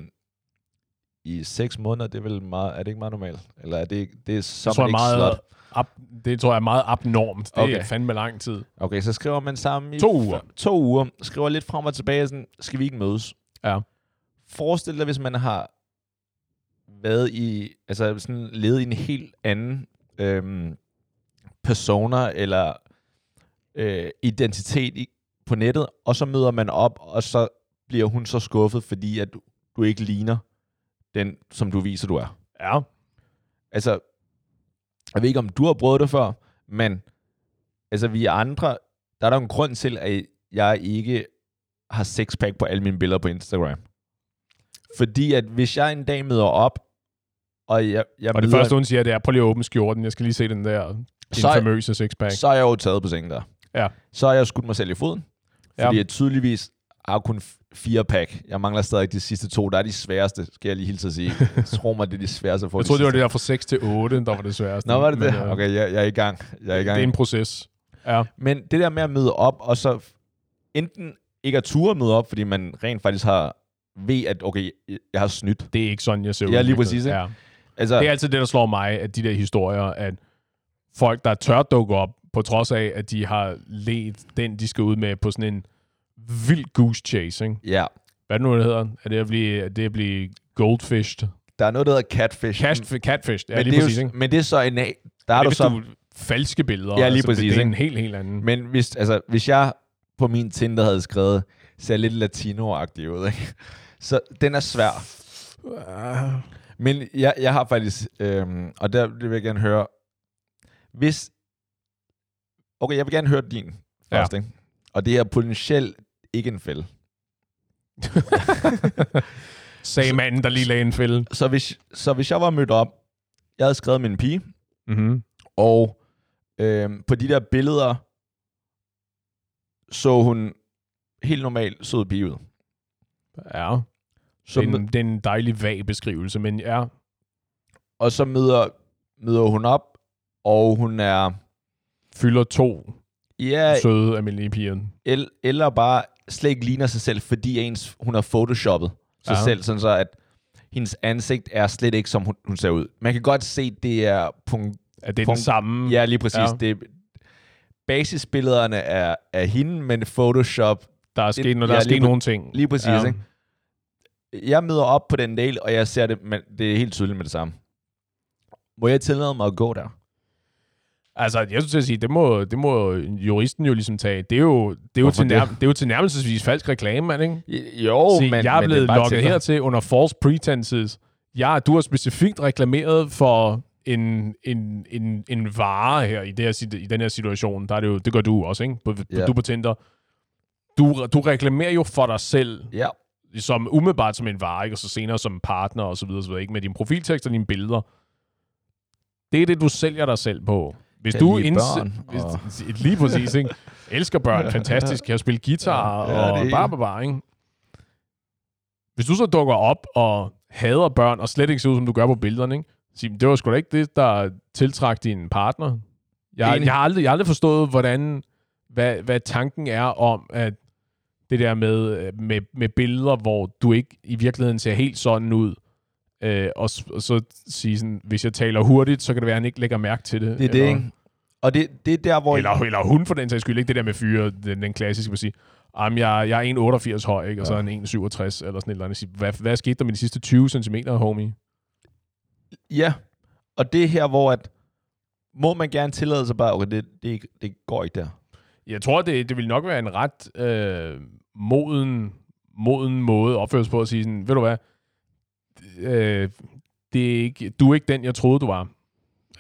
i seks måneder, det er vel meget, er det ikke meget normalt? Eller er det, det er så Det tror, jeg ikke meget, slot? ab, det tror jeg er meget abnormt. Det Okay. er fandme lang tid. Okay, så skriver man sammen i To uger. to uger, skriver lidt frem og tilbage, sådan, skal vi ikke mødes? Ja. Forestil dig, hvis man har været i, altså sådan levet i en helt anden øhm, persona eller øh, identitet i, på nettet, og så møder man op, og så bliver hun så skuffet, fordi at du, du ikke ligner den, som du viser, du er. Ja. Altså, jeg ved ikke, om du har prøvet det før, men altså, vi andre, der er der en grund til, at jeg ikke har sixpack på alle mine billeder på Instagram. Fordi at hvis jeg en dag møder op, og jeg, jeg Og det møder, første, hun siger, det er, prøv lige at åbne skjorten. Jeg skal lige se den der, din Så- famøse sixpack. så er jeg jo taget på sengen der. Ja. Så har jeg skudt mig selv i foden, Ja. fordi jeg tydeligvis har kun fire pack. Jeg mangler stadig de sidste to. Der er de sværeste, skal jeg lige hilse at sige. Jeg tror mig, det er de sværeste at få Jeg de troede, det var det der fra 6 til 8, der var det sværeste. Nå, var det Men, det? øh, Okay, jeg, jeg er i gang. Jeg er i gang. Det er en proces. Ja. Men det der med at møde op, og så enten ikke at ture møde op, fordi man rent faktisk har ved, at okay, jeg har snydt. Det er ikke sådan, jeg ser ud. Ja, lige præcis, ikke? Ja. Altså, Det er altid det, der slår mig, at de der historier, at folk, der tør dukke op, på trods af, at de har let den, de skal ud med på sådan en vild goose chase, ikke? ja, Hvad er det nu, det hedder? Er det at blive, er det at blive goldfished? der er noget, der hedder catfish. Cast, catfish, ja, men, lige det er præcis, jo, ikke? men det er så en der er det du så... du falske billeder. Ja, lige altså, præcis, Det, det er en helt, helt anden. Men hvis, altså, hvis jeg på min Tinder havde skrevet, ser lidt latino-agtig ud, ikke? Så den er svær. Men jeg, jeg har faktisk, øhm, og der vil jeg gerne høre, hvis, okay, jeg vil gerne høre din Ja. først, ikke? Og det er potentielt ikke en fælde. [LAUGHS] sagde manden, der lige lagde en fælde. Så hvis, så hvis jeg var mødt op, jeg havde skrevet en pige, Mm-hmm. og øhm, på de der billeder, så hun helt normalt sød pige ud. Ja, Så det er, en, det er en dejlig vag beskrivelse, men ja, og så møder, møder hun op, og hun er, fylder to ja, søde, almindelige piger. el, eller bare slet ikke ligner sig selv, fordi ens, hun har photoshoppet sig Ja. selv, sådan så at hendes ansigt er slet ikke, som hun, hun ser ud. Man kan godt se, det er punkt, At det er den Punkt. samme. Ja, lige præcis. Ja. Det, basisbillederne er, er hende, men Photoshop, Der er sket, når der ja, er sket nogle ting. lige præcis, ja. ikke? Jeg møder op på den del, og jeg ser det, men det er helt tydeligt med det samme. Må jeg tillade mig at gå der? Altså, jeg skulle til at sige, det må, det må juristen jo ligesom tage. Det er jo, det er jo, til, nær, det? det? er jo tilnærmelsesvis falsk reklame, mand, ikke? Jo, Se, men, jeg er men blevet bare lukket Tinder. hertil under false pretenses. Ja, du har specifikt reklameret for en, en, en, en vare her i, det her, i den her situation. Der er det, jo, det gør du også, ikke? På, Ja. Du på Tinder. Du, du reklamerer jo for dig selv, Ja, som umiddelbart som en vare, ikke? og så senere som partner og så videre, så videre ikke? med din profiltekst og dine billeder. Det er det, du sælger dig selv på. Hvis du lide indse- børn, hvis, [LAUGHS] lige præcis, ikke? Elsker børn, [LAUGHS] fantastisk, kan spille guitar Ja, og bare, bare, bare, ikke? Hvis du så dukker op og hader børn, og slet ikke ser ud, som du gør på billederne, ikke? Sige, det var sgu da ikke det, der tiltrak din partner. Jeg, Enig. jeg, har aldrig, jeg har aldrig forstået, hvordan, hvad, hvad tanken er om, at det der med, øh, med, med billeder, hvor du ikke i virkeligheden ser helt sådan ud, øh, og, og så sige sådan, hvis jeg taler hurtigt, så kan det være, at han ikke lægger mærke til det. Det er det, ikke? Og det, det er der, hvor... Eller, eller hun for den sags skyld, ikke det der med fyre, den, den klassiske, man sige, Jamen, jeg, jeg er 1,88 høj, ikke? og så er han 1,67 eller sådan et eller andet. Hvad, hvad skete der med de sidste 20 cm, homie? Ja, og det er her, hvor at, må man gerne tillade sig bare, okay, det, det, det går ikke der. Jeg tror, det, det vil nok være en ret øh, moden, moden måde at opføre sig på at sige sådan, ved du hvad, øh, det er ikke, du er ikke den, jeg troede, du var.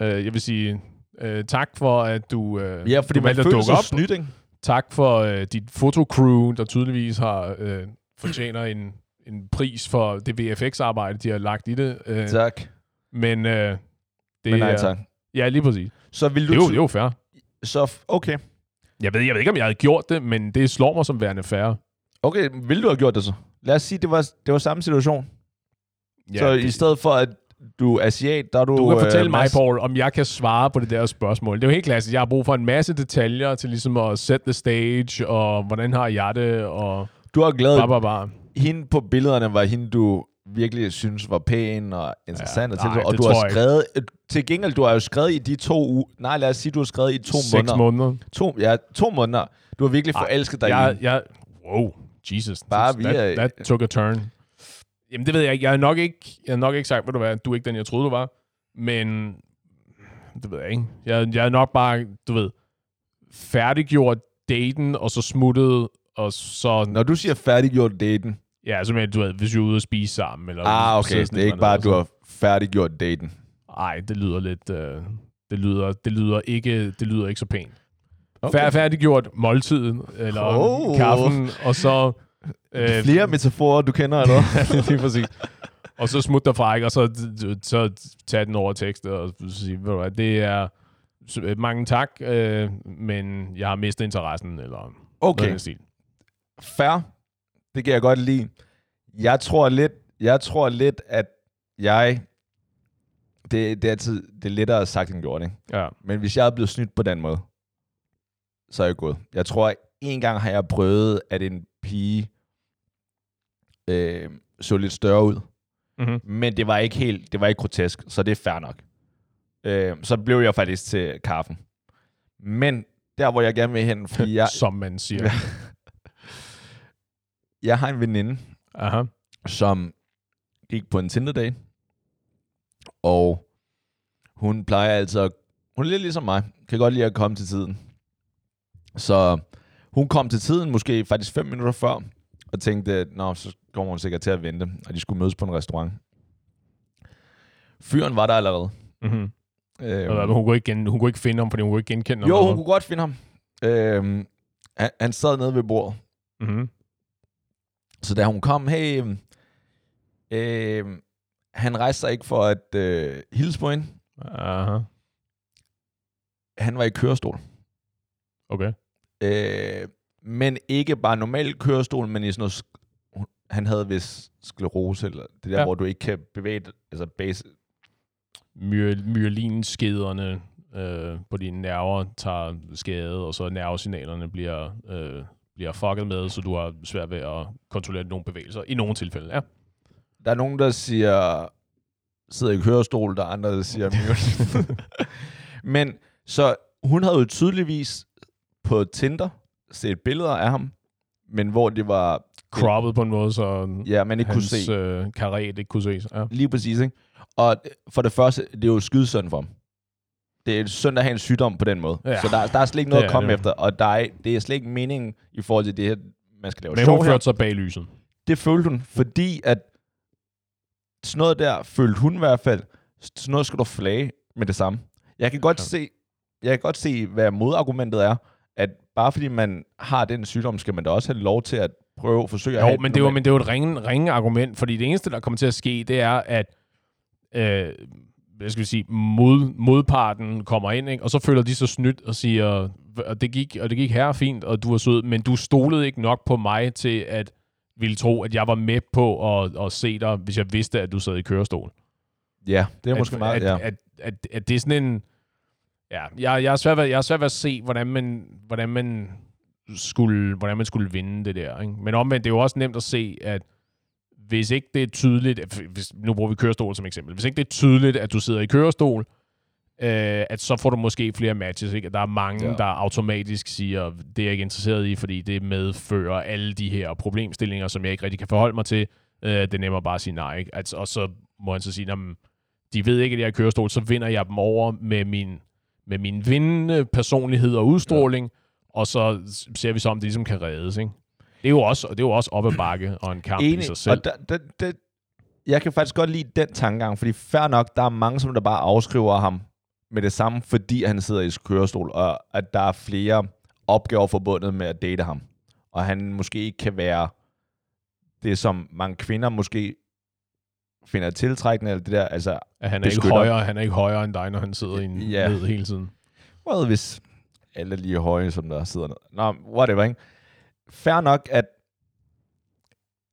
Øh, jeg vil sige, øh, tak for, at du, øh, Ja, fordi du valgte at dukke op. snydt, ikke? Tak for øh, dit fotocrew, der tydeligvis har øh, fortjener en, en pris for det VFX-arbejde, de har lagt i det. Øh, Tak. men øh, det Men nej, er- tak. Ja, lige præcis. Så vil Det du... er jo, det er jo fair. Så, okay. Jeg ved, jeg ved ikke, om jeg havde gjort det, men det slår mig som værende fair. Okay, vil du have gjort det så? Lad os sige, det var, det var samme situation. Ja, så det, i stedet for, at du er asiat, der er du... Du kan fortælle øh, mig, Mads- Paul, om jeg kan svare på det der spørgsmål. Det er jo helt klassisk. Jeg har brug for en masse detaljer til ligesom at set the stage, og hvordan har jeg det, og Du har glædet... bare, bare. Hende på billederne var hende, du virkelig synes var pæn og interessant. Ja, og, nej, og du har skrevet... Til gengæld, du har jo skrevet i de to uger... Nej, lad os sige, du har skrevet i to Seks måneder. måneder. To, ja, to måneder. Du har virkelig Ej, forelsket dig i Jeg, hende. jeg, wow, Jesus. Bare that, via- that took a turn. Jamen, det ved jeg ikke. Jeg har nok ikke, jeg har nok ikke sagt, ved du hvad, du er ikke den, jeg troede, du var. Men, det ved jeg ikke. Jeg, jeg er nok bare, du ved, færdiggjort daten, og så smuttet, og så... Når du siger færdiggjort daten... Ja, så du ved, hvis vi er ude og spise sammen. Eller Ah, okay. Det er ikke bare, at du har færdiggjort daten. Nej, det lyder lidt... Øh, det, lyder, det, lyder ikke, det lyder ikke så pænt. Okay. Færdiggjort måltiden, eller oh. kaffen, og så... Øh, Flere metaforer, du kender, eller det [LAUGHS] er præcis. Og så smut derfra, ikke? Og så, så tage den over tekst og sige, ved du hvad, det er mange tak, øh, men jeg har mistet interessen, eller noget Okay, den stil. fair. Det kan jeg godt lide. Jeg tror lidt, jeg tror lidt at jeg... Det, det er altid det er lettere sagt end gjort, ikke? Ja. Men hvis jeg er blevet snydt på den måde, så er jeg gået. Jeg tror, at en gang har jeg prøvet, at en pige øh, så lidt større ud. Mm-hmm. Men det var ikke helt, det var ikke grotesk, så det er fair nok. Øh, så blev jeg faktisk til kaffen. Men der, hvor jeg gerne vil hen, fordi [LAUGHS] jeg, Som man siger. [LAUGHS] jeg har en veninde, Aha. som gik på en Tinder-date, og hun plejer altså, hun er lidt ligesom mig, kan godt lide at komme til tiden. Så hun kom til tiden, måske faktisk fem minutter før, og tænkte, nå, så kommer hun sikkert til at vente, og de skulle mødes på en restaurant. Fyren var der allerede. Mm-hmm. Øhm, Hun, kunne ikke gen, hun kunne ikke finde ham, fordi hun kunne ikke genkende ham. jo, hun kunne godt finde ham. Øhm, han, han sad nede ved bordet. Mm-hmm. Så da hun kom, hey, øhm, han rejste sig ikke for at øh, hilse på hende. Aha. Han var i kørestol. Okay. Øh, men ikke bare normal kørestol, men i sådan noget... Han havde vist sklerose, eller det der, ja. Hvor du ikke kan bevæge altså base. My- myelinskederne øh, på dine nerver tager skade, og så nervesignalerne bliver, øh, bliver fucket med, så du har svært ved at kontrollere nogle bevægelser. I nogle tilfælde, ja. Der er nogen, der siger, sidder i kørestol, der er andre, der siger, [LAUGHS] [LAUGHS] men så hun havde jo tydeligvis på Tinder set billeder af ham, men hvor det var, Croppet på en måde, så ja, man ikke kunne hans se. øh, karet ikke kunne ses. Ja. Lige præcis, ikke? Og for det første, det er jo skydesøn for ham. Det er synd at have en sygdom på den måde. Ja. Ja. Så der, der er slet ikke noget Det at komme det. efter, og der er, det er slet ikke meningen i forhold til det her, man skal lave Men hun førte sig bag lyset. Det følte hun, fordi at sådan noget der følte hun i hvert fald, sådan noget skulle du flage med det samme. Jeg kan godt Ja. se, jeg kan godt se, hvad modargumentet er, bare fordi man har den sygdom, skal man da også have lov til at prøve at forsøge at have Jo, men det, jo, normalt- men det er jo et ringe, ringe argument, fordi det eneste, der kommer til at ske, det er, at øh, hvad skal vi sige, mod, modparten kommer ind, ikke? og så føler de sig snydt og siger, og det gik, og det gik her fint, og du var sød, men du stolede ikke nok på mig til, at ville tro, at jeg var med på at, at se dig, hvis jeg vidste, at du sad i kørestol. Ja, det er måske at, meget, at, ja. at, at, at det er sådan en... Ja, jeg, jeg, er svært ved, jeg er svært ved at se, hvordan man, hvordan man skulle, hvordan man skulle vinde det der. Ikke? Men omvendt, det er jo også nemt at se, at hvis ikke det er tydeligt, hvis, nu bruger vi kørestol som eksempel, hvis ikke det er tydeligt, at du sidder i kørestol, øh, at så får du måske flere matches. Ikke? Der er mange, Ja. der automatisk siger, det er jeg ikke interesseret i, fordi det medfører alle de her problemstillinger, som jeg ikke rigtig kan forholde mig til. Øh, det er nemmere bare at sige nej. Ikke? Altså, og så må han så sige, "Nå, men de ved ikke, at jeg er i kørestol, så vinder jeg dem over med min, med min vindende personlighed og udstråling, ja. og så ser vi så, om det ligesom kan reddes. Ikke? Det er jo også, det er jo også op ad bakke og en kamp i sig selv. Og der, der, der, jeg kan faktisk godt lide den tankegang, fordi fair nok, der er mange, som der bare afskriver ham med det samme, fordi han sidder i kørestol, og at der er flere opgaver forbundet med at date ham. Og han måske ikke kan være det, som mange kvinder måske finder tiltrækkende, eller det der, altså, At han er, ikke beskytter. højere, han er ikke højere end dig, når han sidder i en Ja. ned hele tiden. well, hvis alle er lige høje, som der sidder ned. Nå, whatever, ikke? Fair nok, at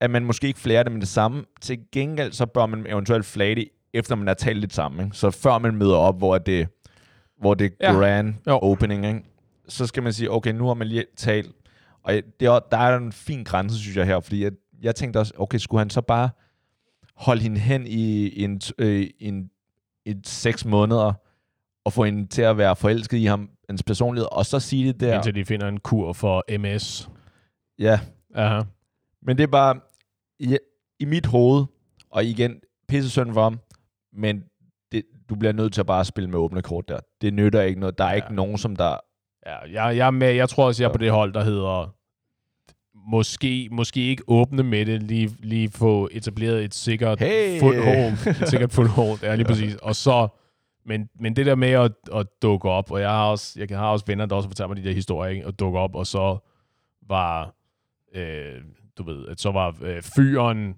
at man måske ikke flærer det med det samme. Til gengæld, så bør man eventuelt flage det, efter man har talt lidt sammen. Ikke? Så før man møder op, hvor det, hvor det er Ja. grand Jo. opening, ikke? så skal man sige, okay, nu har man lige talt. Og det er, der er en fin grænse, synes jeg her, fordi jeg, jeg tænkte også, okay, skulle han så bare holde hende hen i en, øh, en, en seks måneder, og få hende til at være forelsket i ham, hans personlighed, og så sige det der. Indtil de finder en kur for MS. Ja, Aha. men det er bare i, i mit hoved, og igen, pisse synd for ham, men det, du bliver nødt til at bare spille med åbne kort der. Det nytter ikke noget. Der er ja. Ja. ikke nogen, som der... Ja, jeg, jeg, er med, jeg tror også, jeg er på det hold, der hedder måske, måske ikke åbne med det, lige, lige få etableret et sikkert Hey! foothold. [LAUGHS] Et sikkert foothold, ja, lige præcis. Og så, men, men det der med at, at dukke op, og jeg har også, jeg har også venner, der også fortæller mig de der historier, ikke? at dukke op, og så var, øh, du ved, at så var øh, fyren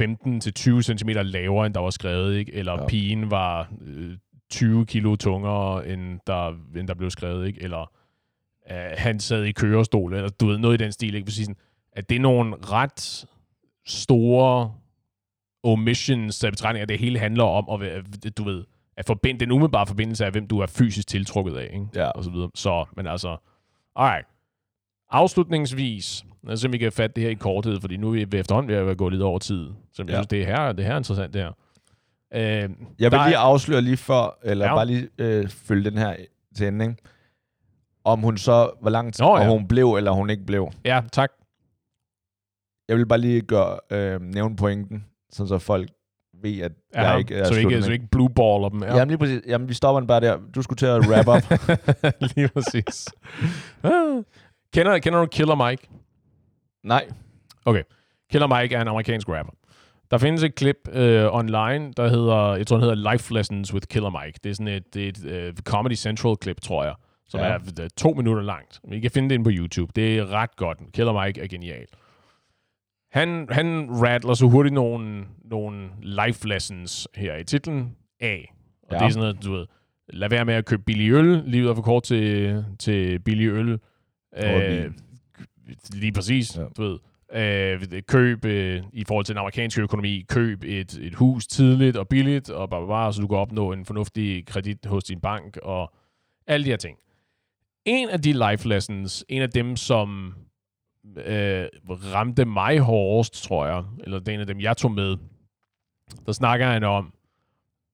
15-20 cm lavere, end der var skrevet, ikke? eller Ja. pigen var øh, 20 kilo tungere, end der, end der blev skrevet, ikke? eller øh, han sad i kørestol, eller du ved, noget i den stil, ikke? Sådan, at det er nogle ret store omissions, der betragtning, at det hele handler om at, du ved, at forbinde, den umiddelbare forbindelse af, hvem du er fysisk tiltrukket af, ikke? Ja. og så videre. Så, men altså, alright. Afslutningsvis, om vi kan fatte det her i korthed, fordi nu er vi efterhånden ved at gå lidt over tid. Så jeg Ja. synes, det er her, det her er interessant, det her. Øh, Jeg vil der er- lige afsløre lige før, eller. Ja. bare lige øh, følge den her til ende, ikke? Om hun så, hvor lang tid, Nå, ja. hun blev, eller hun ikke blev. Ja, tak. Jeg vil bare lige gøre, øh, nævne pointen, sådan så folk ved, at Ja, jeg ikke er så, ikke, så ikke blue baller dem. Ja. Jamen lige præcis. Jamen, vi stopper den bare der. Du skulle til at wrap up. [LAUGHS] lige præcis. Ah. kender, kender du Killer Mike? Nej. Killer Mike er en amerikansk rapper. Der findes et klip øh, online, der hedder, jeg tror, den hedder Life Lessons with Killer Mike. Det er sådan et, det er et øh, Comedy Central-klip, tror jeg, som Ja. er to minutter langt. I kan finde det inde på YouTube. Det er ret godt. Killer Mike er genial. Han, han rattler så hurtigt nogle, nogle life lessons her i titlen af. Og Ja. det er sådan noget, du ved, lad være med at købe billig øl. Livet er for kort til, til billig øl. Øh, lige præcis, ja. du ved. Øh, køb, øh, i forhold til den amerikanske økonomi, køb et, et hus tidligt og billigt, og bare, bare, så du kan opnå en fornuftig kredit hos din bank, og alle de her ting. En af de life lessons, en af dem, som øh, ramte mig hårdest, tror jeg, eller det er en af dem, jeg tog med, der snakker han om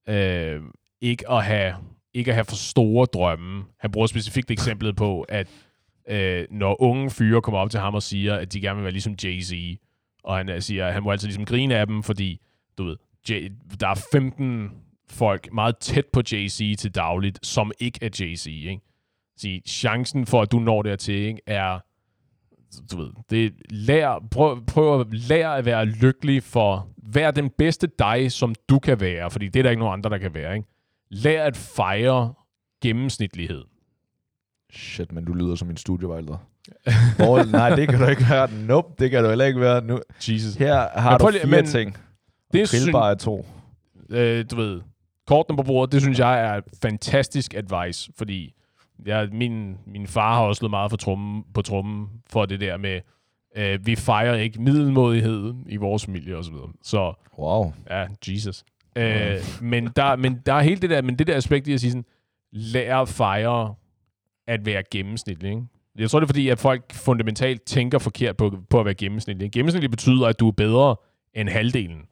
øh, ikke, at have, ikke at have for store drømme. Han bruger specifikt eksemplet på, at øh, når unge fyre kommer op til ham og siger, at de gerne vil være ligesom Jay-Z, og han øh, siger, at han må altid ligesom grine af dem, fordi, du ved, Jay, der er 15 folk meget tæt på Jay-Z til dagligt, som ikke er Jay-Z, ikke? Så chancen for, at du når dertil, ikke, er, du ved, det lær, prøv, prøv at lære at være lykkelig for, vær den bedste dig, som du kan være, fordi det er der ikke nogen andre, der kan være, ikke? Lær at fejre gennemsnitlighed. Shit, men du lyder som en studievejleder. [LAUGHS] Hvor, nej, det kan du ikke være. Nope, det kan du heller ikke være. Nu, Jesus. her har Men du prøv lige- fire men ting. det Og syn- er to. øh, du ved, kortene på bordet, det synes jeg er fantastisk advice, fordi jeg, min, min far har også slået meget for trummen, på trummen for det der med, Øh, vi fejrer ikke middelmodighed i vores familie og så videre. Så Wow. ja, Jesus. Øh, men, der, men der er helt det der, men det der aspekt i at sige sådan, lær at fejre at være gennemsnitlig, ikke? Jeg tror, det er fordi, at folk fundamentalt tænker forkert på, på at være gennemsnitlig. Gennemsnitlig betyder, at du er bedre end halvdelen.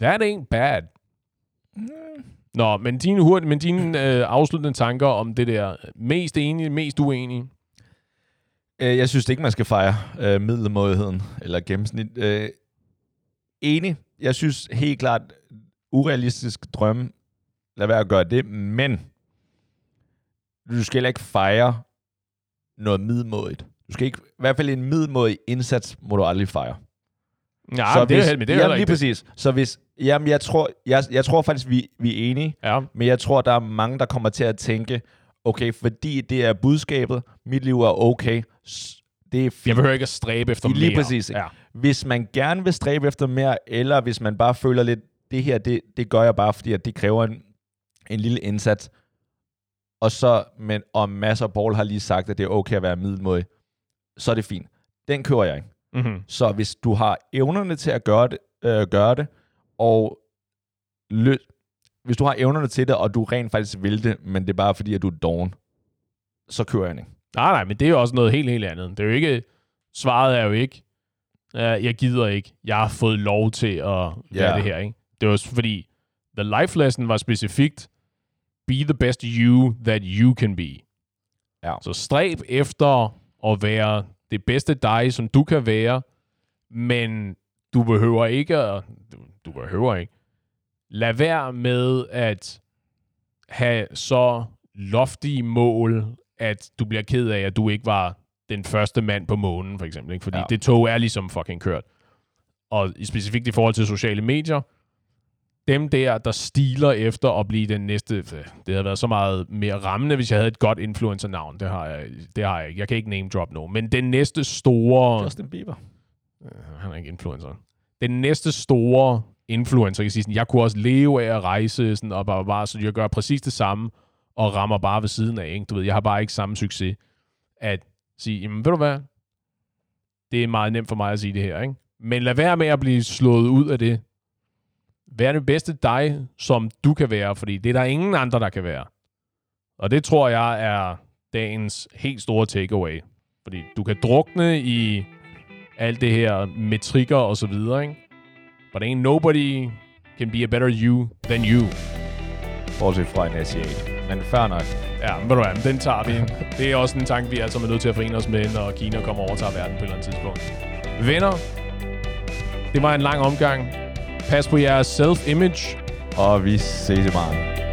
That ain't bad. Nå, men dine, hurtigt, men dine øh, afsluttende tanker om det der mest enige, mest uenige. Øh, Jeg synes ikke, man skal fejre øh, middelmådigheden eller gennemsnit. Øh, enig. Jeg synes helt klart, urealistisk drømme. Lad være at gøre det, men du skal heller ikke fejre noget middelmådigt. Du skal ikke, i hvert fald en middelmådig indsats må du aldrig fejre. Ja, så det, er, det er jamen, heller lige ikke det. præcis. Så hvis, jamen, jeg tror, jeg, jeg tror faktisk, vi, vi er enige, Ja, men jeg tror, der er mange, der kommer til at tænke, okay, fordi det er budskabet, mit liv er okay, det er fint. jeg behøver ikke at stræbe efter Lige mere. præcis, ikke? Ja. Hvis man gerne vil stræbe efter mere, eller hvis man bare føler lidt, det her, det, det gør jeg bare, fordi at det kræver en, en lille indsats. Og så, men og masser af Paul har lige sagt, at det er okay at være middelmådig, så er det fint. Den kører jeg ikke. Mm-hmm. Så hvis du har evnerne til at gøre det, øh, gøre det og lø- hvis du har evnerne til det, og du rent faktisk vil det, men det er bare fordi, at du er doven, så kører jeg ikke. Nej, nej, men det er jo også noget helt, helt andet. Det er jo ikke... Svaret er jo ikke, jeg gider ikke. Jeg har fået lov til at være Ja. det her, ikke? Det var fordi, the life lesson var specifikt, be the best you that you can be. Ja. Så stræb efter at være det bedste dig, som du kan være, men du behøver ikke at, du, du behøver ikke. Lad være med at have så loftige mål, at du bliver ked af, at du ikke var den første mand på månen, for eksempel. Ikke? Fordi Ja. det tog er ligesom fucking kørt. Og i- specifikt i forhold til sociale medier, dem der, der stiler efter at blive den næste, det havde været så meget mere rammende, hvis jeg havde et godt influencer-navn. Det har jeg, det har jeg ikke. Jeg kan ikke name drop nu. Men den næste store... Justin Bieber. Øh, han er ikke influencer. Den næste store influencer kan sige sådan, jeg kunne også leve af at rejse sådan, og bare, bare, så jeg gør præcis det samme, og rammer bare ved siden af. Ikke? Du ved, jeg har bare ikke samme succes. At sige, jamen ved du hvad, det er meget nemt for mig at sige det her, ikke? Men lad være med at blive slået ud af det. Vær det bedste dig, som du kan være, fordi det er der ingen andre, der kan være. Og det tror jeg er dagens helt store takeaway. Fordi du kan drukne i alt det her metrikker og så videre, ikke? But ain't nobody can be a better you than you. Bortset fra en asiat. Men fair nok. Ja, men ved du hvad, den tager vi. Det er også en tanke, vi sammen er nødt til at forene os med, når Kina kommer over og tager verden på et eller andet tidspunkt. Venner, det var en lang omgang. Pas på jeres self-image. Og vi ses i morgen.